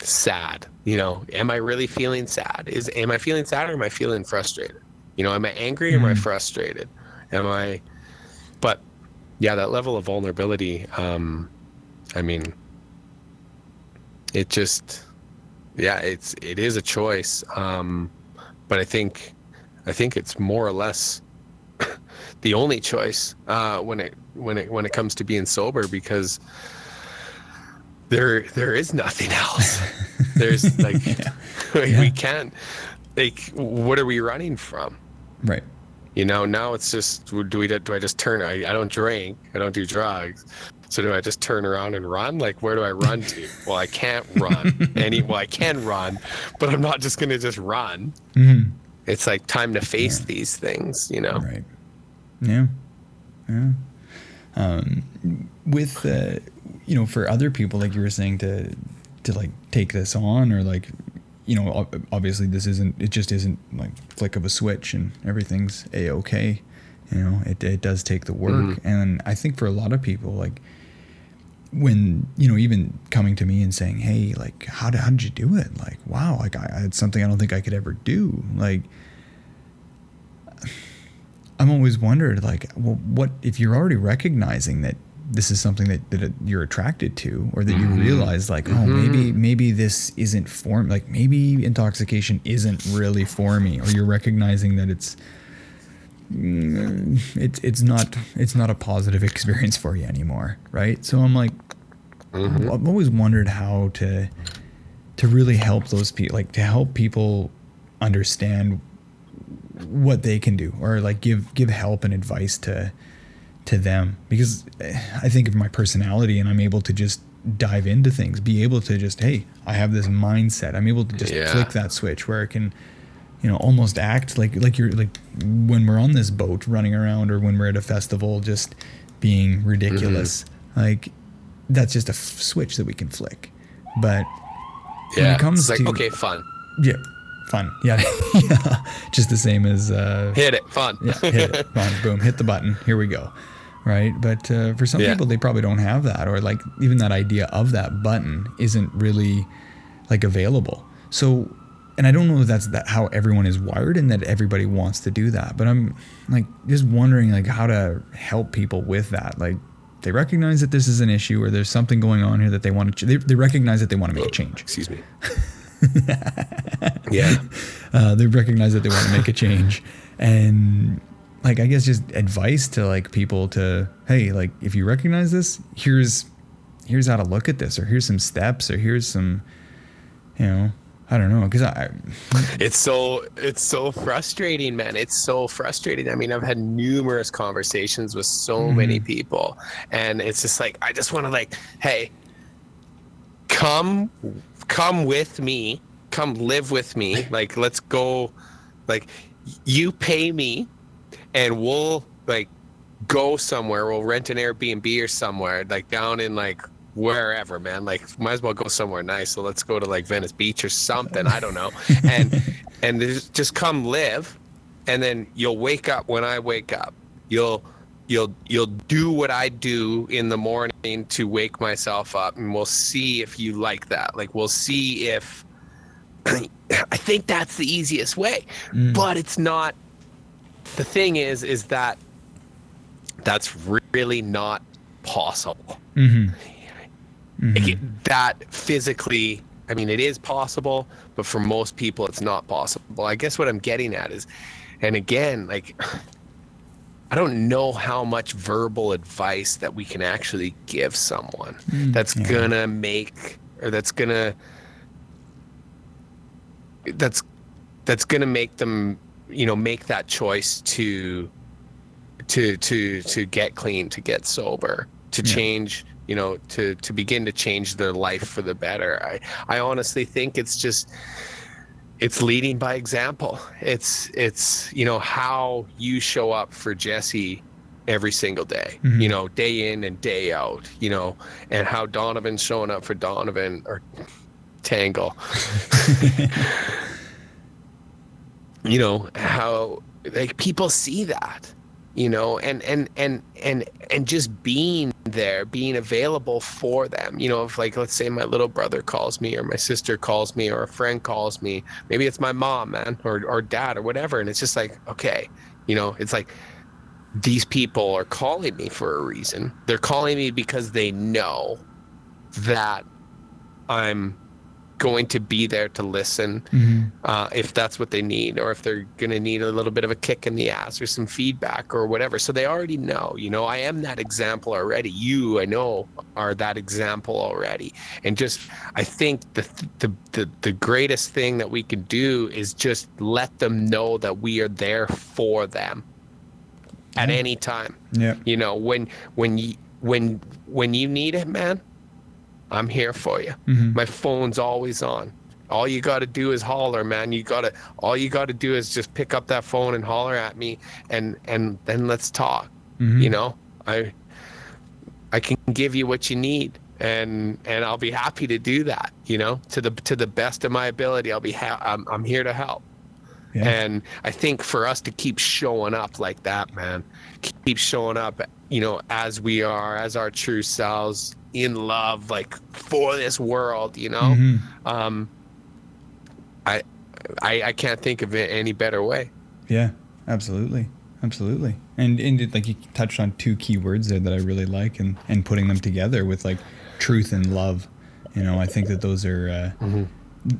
sad you know am i really feeling sad is am i feeling sad or am i feeling frustrated you know am i angry or am i Mhm. frustrated am i but yeah that level of vulnerability um i mean it just yeah it's it is a choice um but i think i think it's more or less the only choice uh when it when it when it comes to being sober because there there is nothing else there's like, Yeah. like Yeah. we can't like what are we running from Right. you know now it's just do we do i just turn i, I don't drink i don't do drugs so do i just turn around and run like where do i run to well i can't run any well i can run but i'm not just gonna just run Mhm. it's like time to face these things you know Right. Yeah. Yeah. Um, with uh, you know, for other people, like you were saying, to to like take this on, or like, you know, obviously this isn't. It just isn't like flick of a switch and everything's a okay. You know, it it does take the work, Mhm. and I think for a lot of people, like when you know even coming to me and saying hey like how did, how did you do it? Like wow like I, it's something i don't think i could ever do. Like i'm always wondered like well what if you're already recognizing that this is something that, that you're attracted to or that you mm-hmm. realize like oh mm-hmm. maybe maybe this isn't for like maybe intoxication isn't really for me or you're recognizing that it's it's it's not it's not a positive experience for you anymore right? So i'm like i've always wondered how to to really help those people like to help people understand what they can do or like give give help and advice to to them. Because eh, i think of my personality and i'm able to just dive into things be able to just hey i have this mindset. I'm able to just Yeah. flick that switch where I can you know almost act like like you're like when we're on this boat running around or when we're at a festival just being ridiculous like that's just a f- switch that we can flick. But when it comes it's like to okay fun. Yeah fun. Yeah. Yeah. Just the same as uh hit it fun. yeah hit it fun boom hit the button here we go right? But uh, for some Yeah. people they probably don't have that or like even that idea of that button isn't really like available. So and i don't know if that's that how everyone is wired and that everybody wants to do that but i'm like just wondering like how to help people with that. Like they recognize that this is an issue or there's something going on here that they want to ch- they, they recognize that they want to make a change. excuse me. Yeah. Uh, they recognize that they want to make a change. And like i guess just advice to like people to hey like if you recognize this here's here's how to look at this or here's some steps or here's some you know i don't know because i it's so it's so frustrating man. It's so frustrating. I mean i've had numerous conversations with so mm-hmm. many people and it's just like i just want to like hey come come with me come live with me. Like let's go like you pay me and we'll like go somewhere. We'll rent an airbnb or somewhere like down in like wherever man. Like might as well go somewhere nice. So let's go to like venice beach or something. I don't know. And and just just come live and then you'll wake up when i wake up. You'll you'll you'll do what i do in the morning to wake myself up and we'll see if you like that. Like we'll see if i think that's the easiest way. But it's not the thing is is that that's really not possible. Mhm. Like, it- that physically i mean it is possible but for most people it's not possible i guess what i'm getting at is and again like I don't know how much verbal advice that we can actually give someone Mm, that's yeah. gonna make or that's gonna that's that's gonna make them you know make that choice to to to to get clean to get sober to Yeah. change you know to to begin to change their life for the better. I i honestly think it's just it's leading by example. It's it's you know how you show up for jesse every single day Mhm. you know day in and day out you know and how donovan's showing up for donovan or tangle. You know how like people see that you know and and and and and just being there being available for them. You know if like let's say my little brother calls me or my sister calls me or a friend calls me maybe it's my mom man or or dad or whatever and it's just like okay you know it's like these people are calling me for a reason. They're calling me because they know that i'm going to be there to listen Mhm. uh, if that's what they need, or if they're going to need a little bit of a kick in the ass or some feedback or whatever. So they already know, you know, I am that example already. You, I know, are that example already. And just, I think the, the, the, the greatest thing that we can do is just let them know that we are there for them at Yeah. any time Yeah. you know when when you when when you need it man i'm here for you Mhm. my phone's always on all you got to do is holler man you got to all you got to do is just pick up that phone and holler at me and and then let's talk Mhm. you know i i can give you what you need and and i'll be happy to do that you know to the to the best of my ability i'll be ha- i'm, I'm here to help Yeah. and I think for us to keep showing up like that, man, keep showing up, you know, as we are, as our true selves in love, like for this world, you know, Mhm. um, I, I, I can't think of it any better way. Yeah, absolutely, absolutely. And and it, like you touched on two key words there that I really like, and and putting them together with like truth and love. You know, I think that those are uh,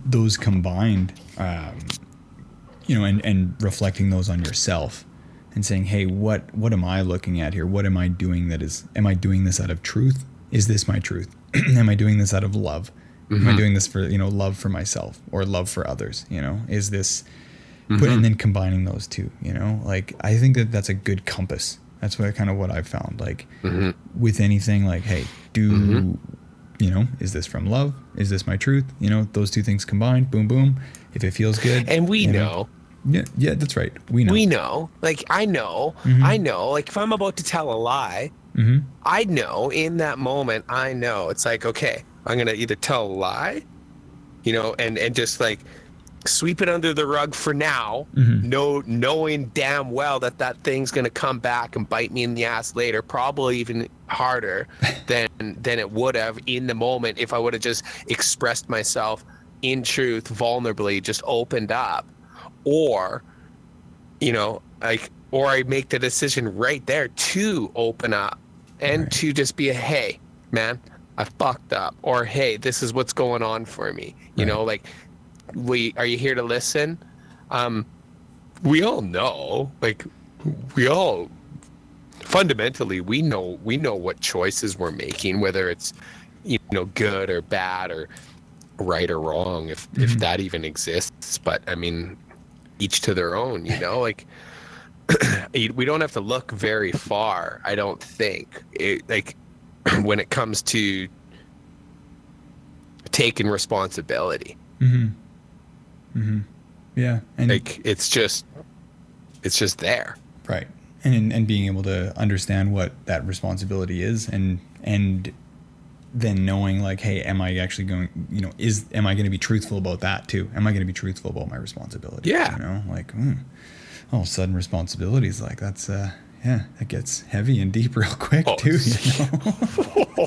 those combined. Um, you know, and and reflecting those on yourself, and saying, hey, what what am I looking at here? What am I doing that is? Am I doing this out of truth? Is this my truth? am I doing this out of love? Am I mm-hmm. doing this for you know love for myself or love for others? You know, is this put mm-hmm. and then combining those two you know like i think that that's a good compass that's what kind of what i've found like mm-hmm. with anything like hey do you know is this from love is this my truth you know those two things combined boom boom if it feels good And we you know, yeah yeah that's right. We know. We know, like I know, I know, like if I'm about to tell a lie, hmm I know in that moment, I know. It's like, okay, I'm gonna either tell a lie, you know, and and just like sweep it under the rug for now, Mhm. know knowing damn well that that thing's gonna come back and bite me in the ass later, probably even harder than than it would have in the moment if I would have just expressed myself in truth, vulnerably, just opened up, or you know, like, or I make the decision right there to open up and Right. to just be a hey, man, I fucked up, or hey, this is what's going on for me. You Right. know, like, we are you here to listen? Um, we all know, like, we all fundamentally we know we know what choices we're making, whether it's you know good or bad or right or wrong, if if Mhm. that even exists. But I mean, each to their own, you know, like we don't have to look very far. I don't think it, like when it comes to taking responsibility. Mm-hmm. Mm-hmm. yeah and Like it's just it's just there. Right. And and being able to understand what that responsibility is and and then knowing like, hey, am I actually going you know, is am I gonna be truthful about that too? Am I gonna be truthful about my responsibility? Yeah. You know, like mm, all of a sudden responsibilities like that's uh yeah, that gets heavy and deep real quick Oh, too, you know.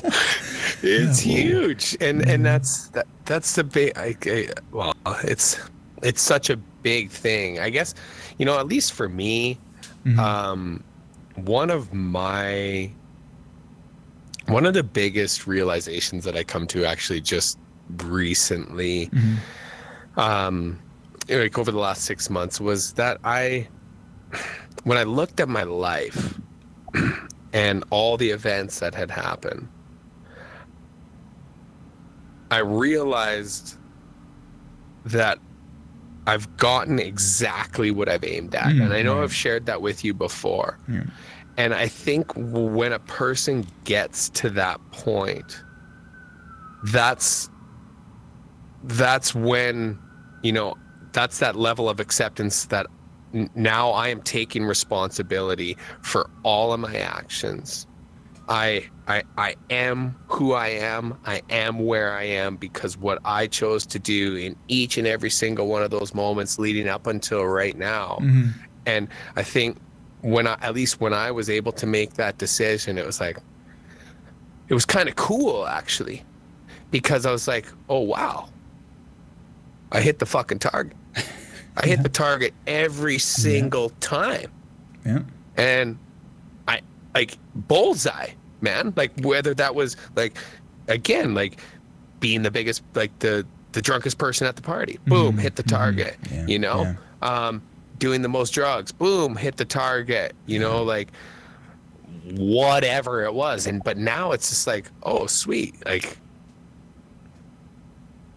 it's Yeah, huge and and that's that, that's the big I, I, well it's it's such a big thing i guess you know at least for me Mhm. um one of my one of the biggest realizations that i come to actually just recently Mhm. um like over the last six months was that i when i looked at my life and all the events that had happened, I realized that I've gotten exactly what I've aimed at. Mm, and I know. I've shared that with you before. Yeah. And I think when a person gets to that point, that's that's when, you know, that's that level of acceptance that now I am taking responsibility for all of my actions. I I I am who I am. I am where I am because what I chose to do in each and every single one of those moments leading up until right now. Mhm. And I think when I at least when I was able to make that decision, it was like it was kind of cool actually. Because I was like, oh wow. I hit the fucking target. I hit the target every single time Yeah. and I like bullseye, man. Like whether that was like again, like being the biggest, like the the drunkest person at the party, boom, Mhm, hit the mhm, target. yeah, you know, um, doing the most drugs, boom, hit the target. You know, like whatever it was, and but now it's just like, oh, sweet, like.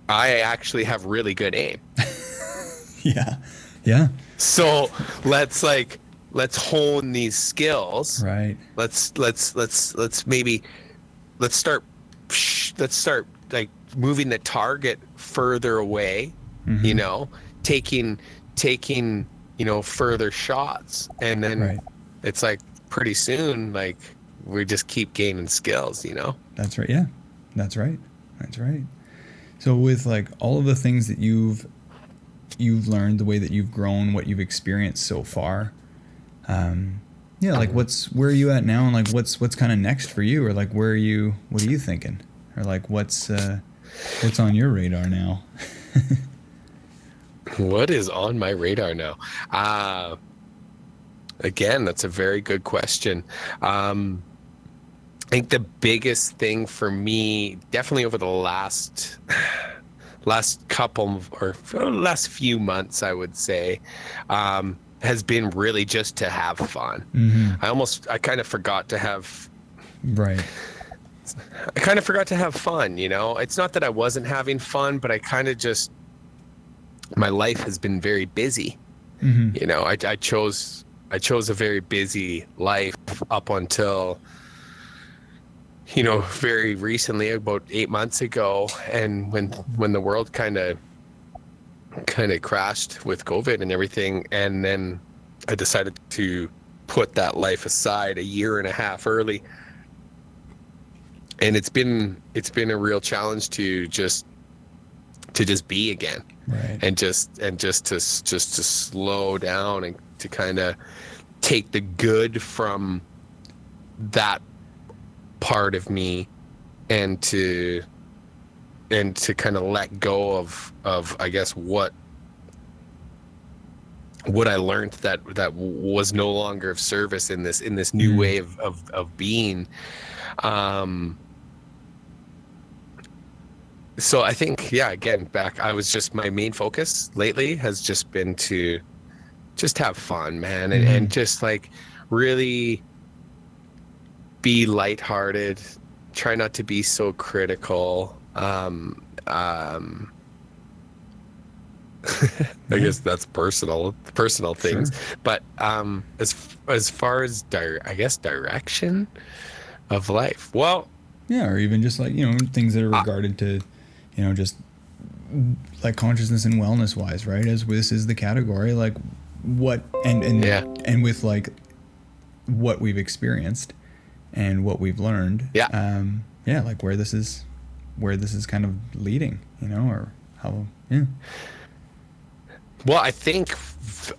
I actually have really good aim. Yeah. Yeah. So let's like let's hone these skills Right. let's let's let's let's maybe let's start let's start like moving the target further away Mhm. you know taking taking you know further shots and then Right. it's like pretty soon like we just keep gaining skills you know That's right. Yeah. That's right. That's right. So with like all of the things that you've you've learned, the way that you've grown, what you've experienced so far, um, yeah, like what's where are you at now, and like what's what's kind of next for you, or like where are you? What are you thinking, or like what's uh, what's on your radar now? what is on my radar now uh again that's a very good question um I think the biggest thing for me, definitely over the last last couple or last few months, I would say, um, has been really just to have fun. hmm I almost, I kind of forgot to have, Right. I kind of forgot to have fun. You know, it's not that I wasn't having fun, but I kind of just, my life has been very busy. hmm You know, I, I chose, I chose a very busy life up until you know very recently about eight months ago and when when the world kind of kind of crashed with covid and everything and then i decided to put that life aside a year and a half early and it's been it's been a real challenge to just to just be again Right. and just and just to just to slow down and to kind of take the good from that part of me and to and to kind of let go of of I guess what what I learned that that was no longer of service in this in this new Mm. way of of, of being um so I think yeah again back I was just my main focus lately has just been to just have fun man and, and just like really be lighthearted try not to be so critical um um I guess that's personal personal things but um as as far as di- I guess direction of life well Yeah, or even just like you know things that are Uh, regarded to, you know, just like consciousness and wellness wise, right? As this is the category, like what and and Yeah. and with like what we've experienced and what we've learned. Yeah. Um. Yeah, like where this is, where this is kind of leading, you know, or how. Yeah. Well, I think,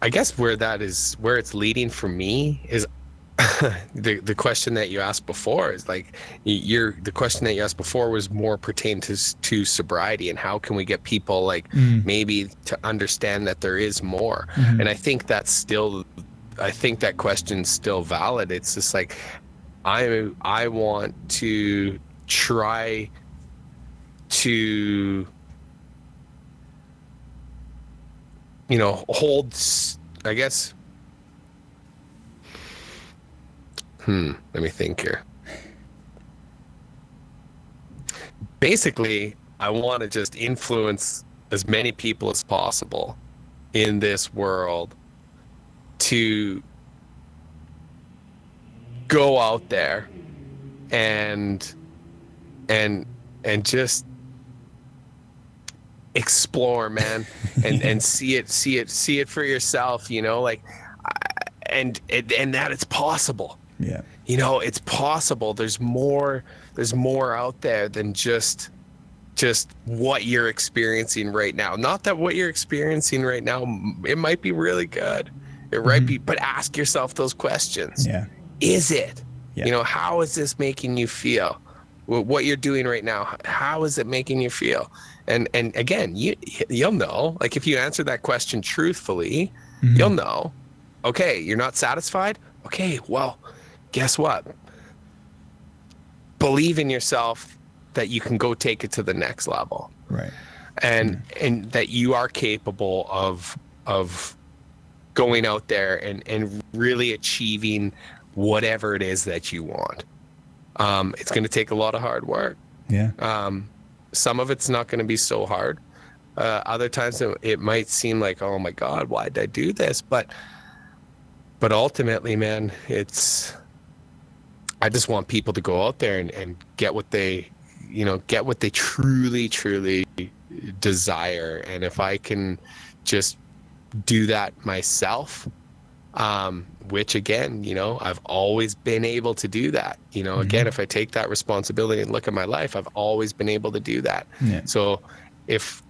I guess where that is, where it's leading for me is the the question that you asked before is like you're the question that you asked before was more pertained to to sobriety and how can we get people like Mm. maybe to understand that there is more Mhm. and I think that's still I think that question's still valid it's just like I I want to try to you know hold I guess Hmm. Let me think here. Basically, I want to just influence as many people as possible in this world to go out there and and and just explore man and and see it see it see it for yourself you know like and and, and that it's possible Yeah. you know it's possible there's more there's more out there than just just what you're experiencing right now. Not that what you're experiencing right now it might be really good. It might be but ask yourself those questions. Yeah. is it? Yeah. you know how is this making you feel? What you're doing right now how is it making you feel? And and again you you'll know. Like if you answer that question truthfully Mhm. you'll know. Okay you're not satisfied? Okay well guess what? Believe in yourself that you can go take it to the next level. Right. and and that you are capable of of going out there and and really achieving whatever it is that you want. Um, it's going to take a lot of hard work. Yeah. um, some of it's not going to be so hard. Uh, other times it, it might seem like oh my god why did i do this? But but ultimately man it's i just want people to go out there and, and get what they you know get what they truly truly desire. And if i can just do that myself um, which again you know i've always been able to do that. You know again if i take that responsibility and look at my life i've always been able to do that. Yeah. so if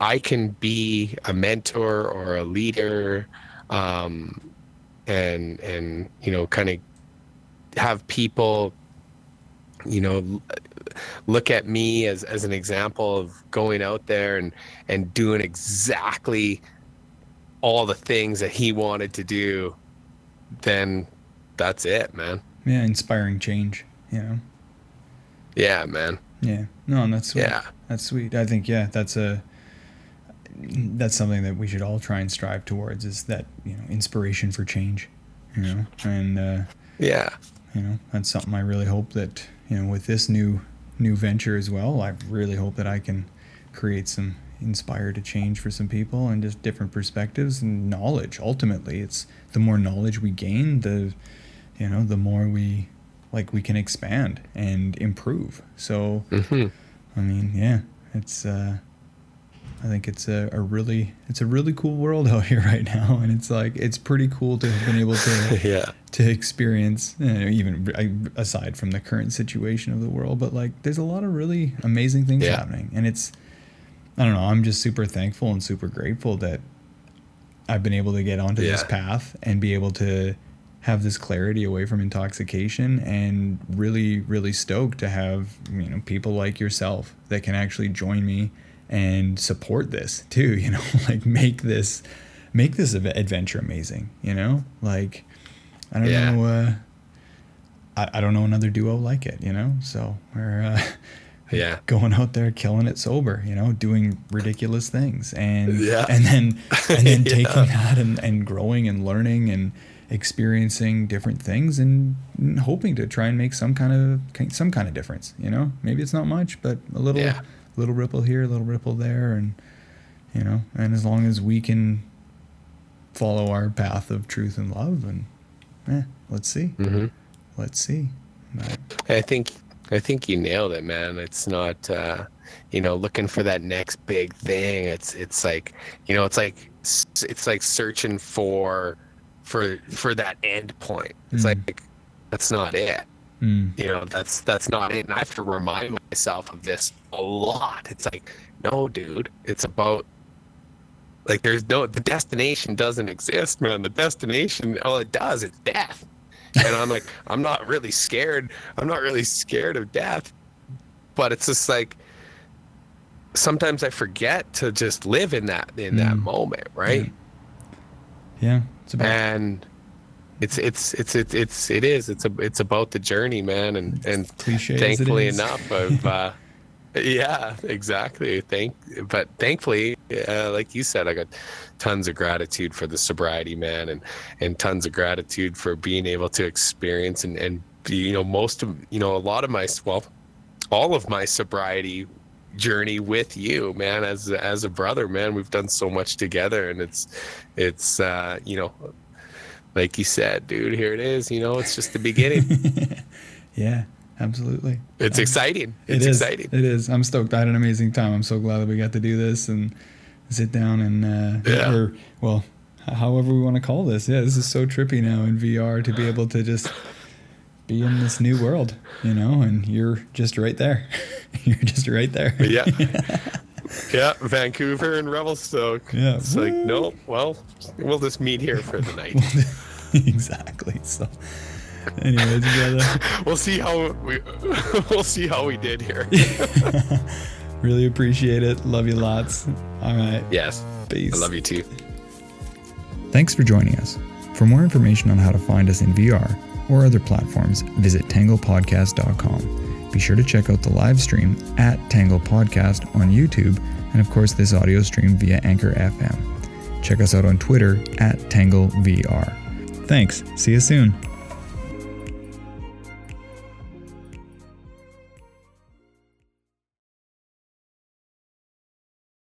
I can be a mentor or a leader, um, and and you know, kind of have people, you know, look at me as as an example of going out there and and doing exactly all the things that he wanted to do, then that's it, man. Yeah. Inspiring change. You know. Yeah, man. Yeah. No, and that's sweet. Yeah. That's sweet. I think yeah, that's a that's something that we should all try and strive towards is that, you know, inspiration for change. You know. And uh Yeah. You know, that's something I really hope that, you know, with this new new venture as well, I really hope that I can create some inspire to change for some people and just different perspectives and knowledge. Ultimately, it's the more knowledge we gain, the you know, the more we like we can expand and improve. So hmm I mean, yeah, it's. Uh, I think it's a, a really it's a really cool world out here right now, and it's like it's pretty cool to have been able to yeah. to experience, you know, even aside from the current situation of the world. But like, there's a lot of really amazing things Yeah. happening, and it's I don't know. I'm just super thankful and super grateful that I've been able to get onto this path and be able to have this clarity away from intoxication and really really stoked to have you know people like yourself that can actually join me and support this too you know like make this make this adventure amazing you know like i don't Yeah. know uh I, I don't know another duo like it you know so we're uh Yeah. going out there killing it sober you know doing ridiculous things and Yeah. and then and then Yeah. taking that and, and growing and learning and experiencing different things and hoping to try and make some kind of some kind of difference you know maybe it's not much but a little Yeah. Little ripple here little ripple there and you know and as long as we can follow our path of truth and love and eh, let's see hmm let's see But, I think I think you nailed it, man. It's not uh, you know looking for that next big thing. It's it's like you know it's like it's like searching for for for that end point. It's Mm. like that's not it. Mm, You know that's that's not it. And I have to remind myself of this a lot. It's like no, dude. It's about like there's no the destination doesn't exist, man. The destination all it does is death. And I'm like, I'm not really scared. I'm not really scared of death. But it's just like sometimes I forget to just live in that in that Mm. moment, right? yeah it's about And it's it's it's it's it's it is it's a it's about the journey, man. And and cliche thankfully enough, I've uh, Yeah, exactly. Thank, but thankfully, uh, like you said, I got tons of gratitude for the sobriety, man, and and tons of gratitude for being able to experience and and be, you know most of you know a lot of my well, all of my sobriety journey with you, man. As as a brother, man, we've done so much together, and it's it's uh, you know, like you said, dude. Here it is. You know, it's just the beginning. yeah. Absolutely. It's um, exciting. It's it is, exciting. It is. I'm stoked. I had an amazing time. I'm so glad that we got to do this and sit down and, uh, yeah. or, well, however we want to call this. Yeah, this is so trippy now in VR to be able to just be in this new world, you know, and you're just right there. you're just right there. Yeah. yeah, Vancouver and Revelstoke. Yeah. It's Woo. like, no, well, we'll just meet here for the night. exactly. So, Anyways, brother. we'll see how we we'll see how we did here. really appreciate it. Love you lots. All right. Yes. Peace. I love you too. Thanks for joining us. For more information on how to find us in VR or other platforms, visit tanglepodcast.com. Be sure to check out the live stream at Tangle Podcast on YouTube and, of course, this audio stream via Anchor FM. Check us out on Twitter at Tangle VR. Thanks. See you soon.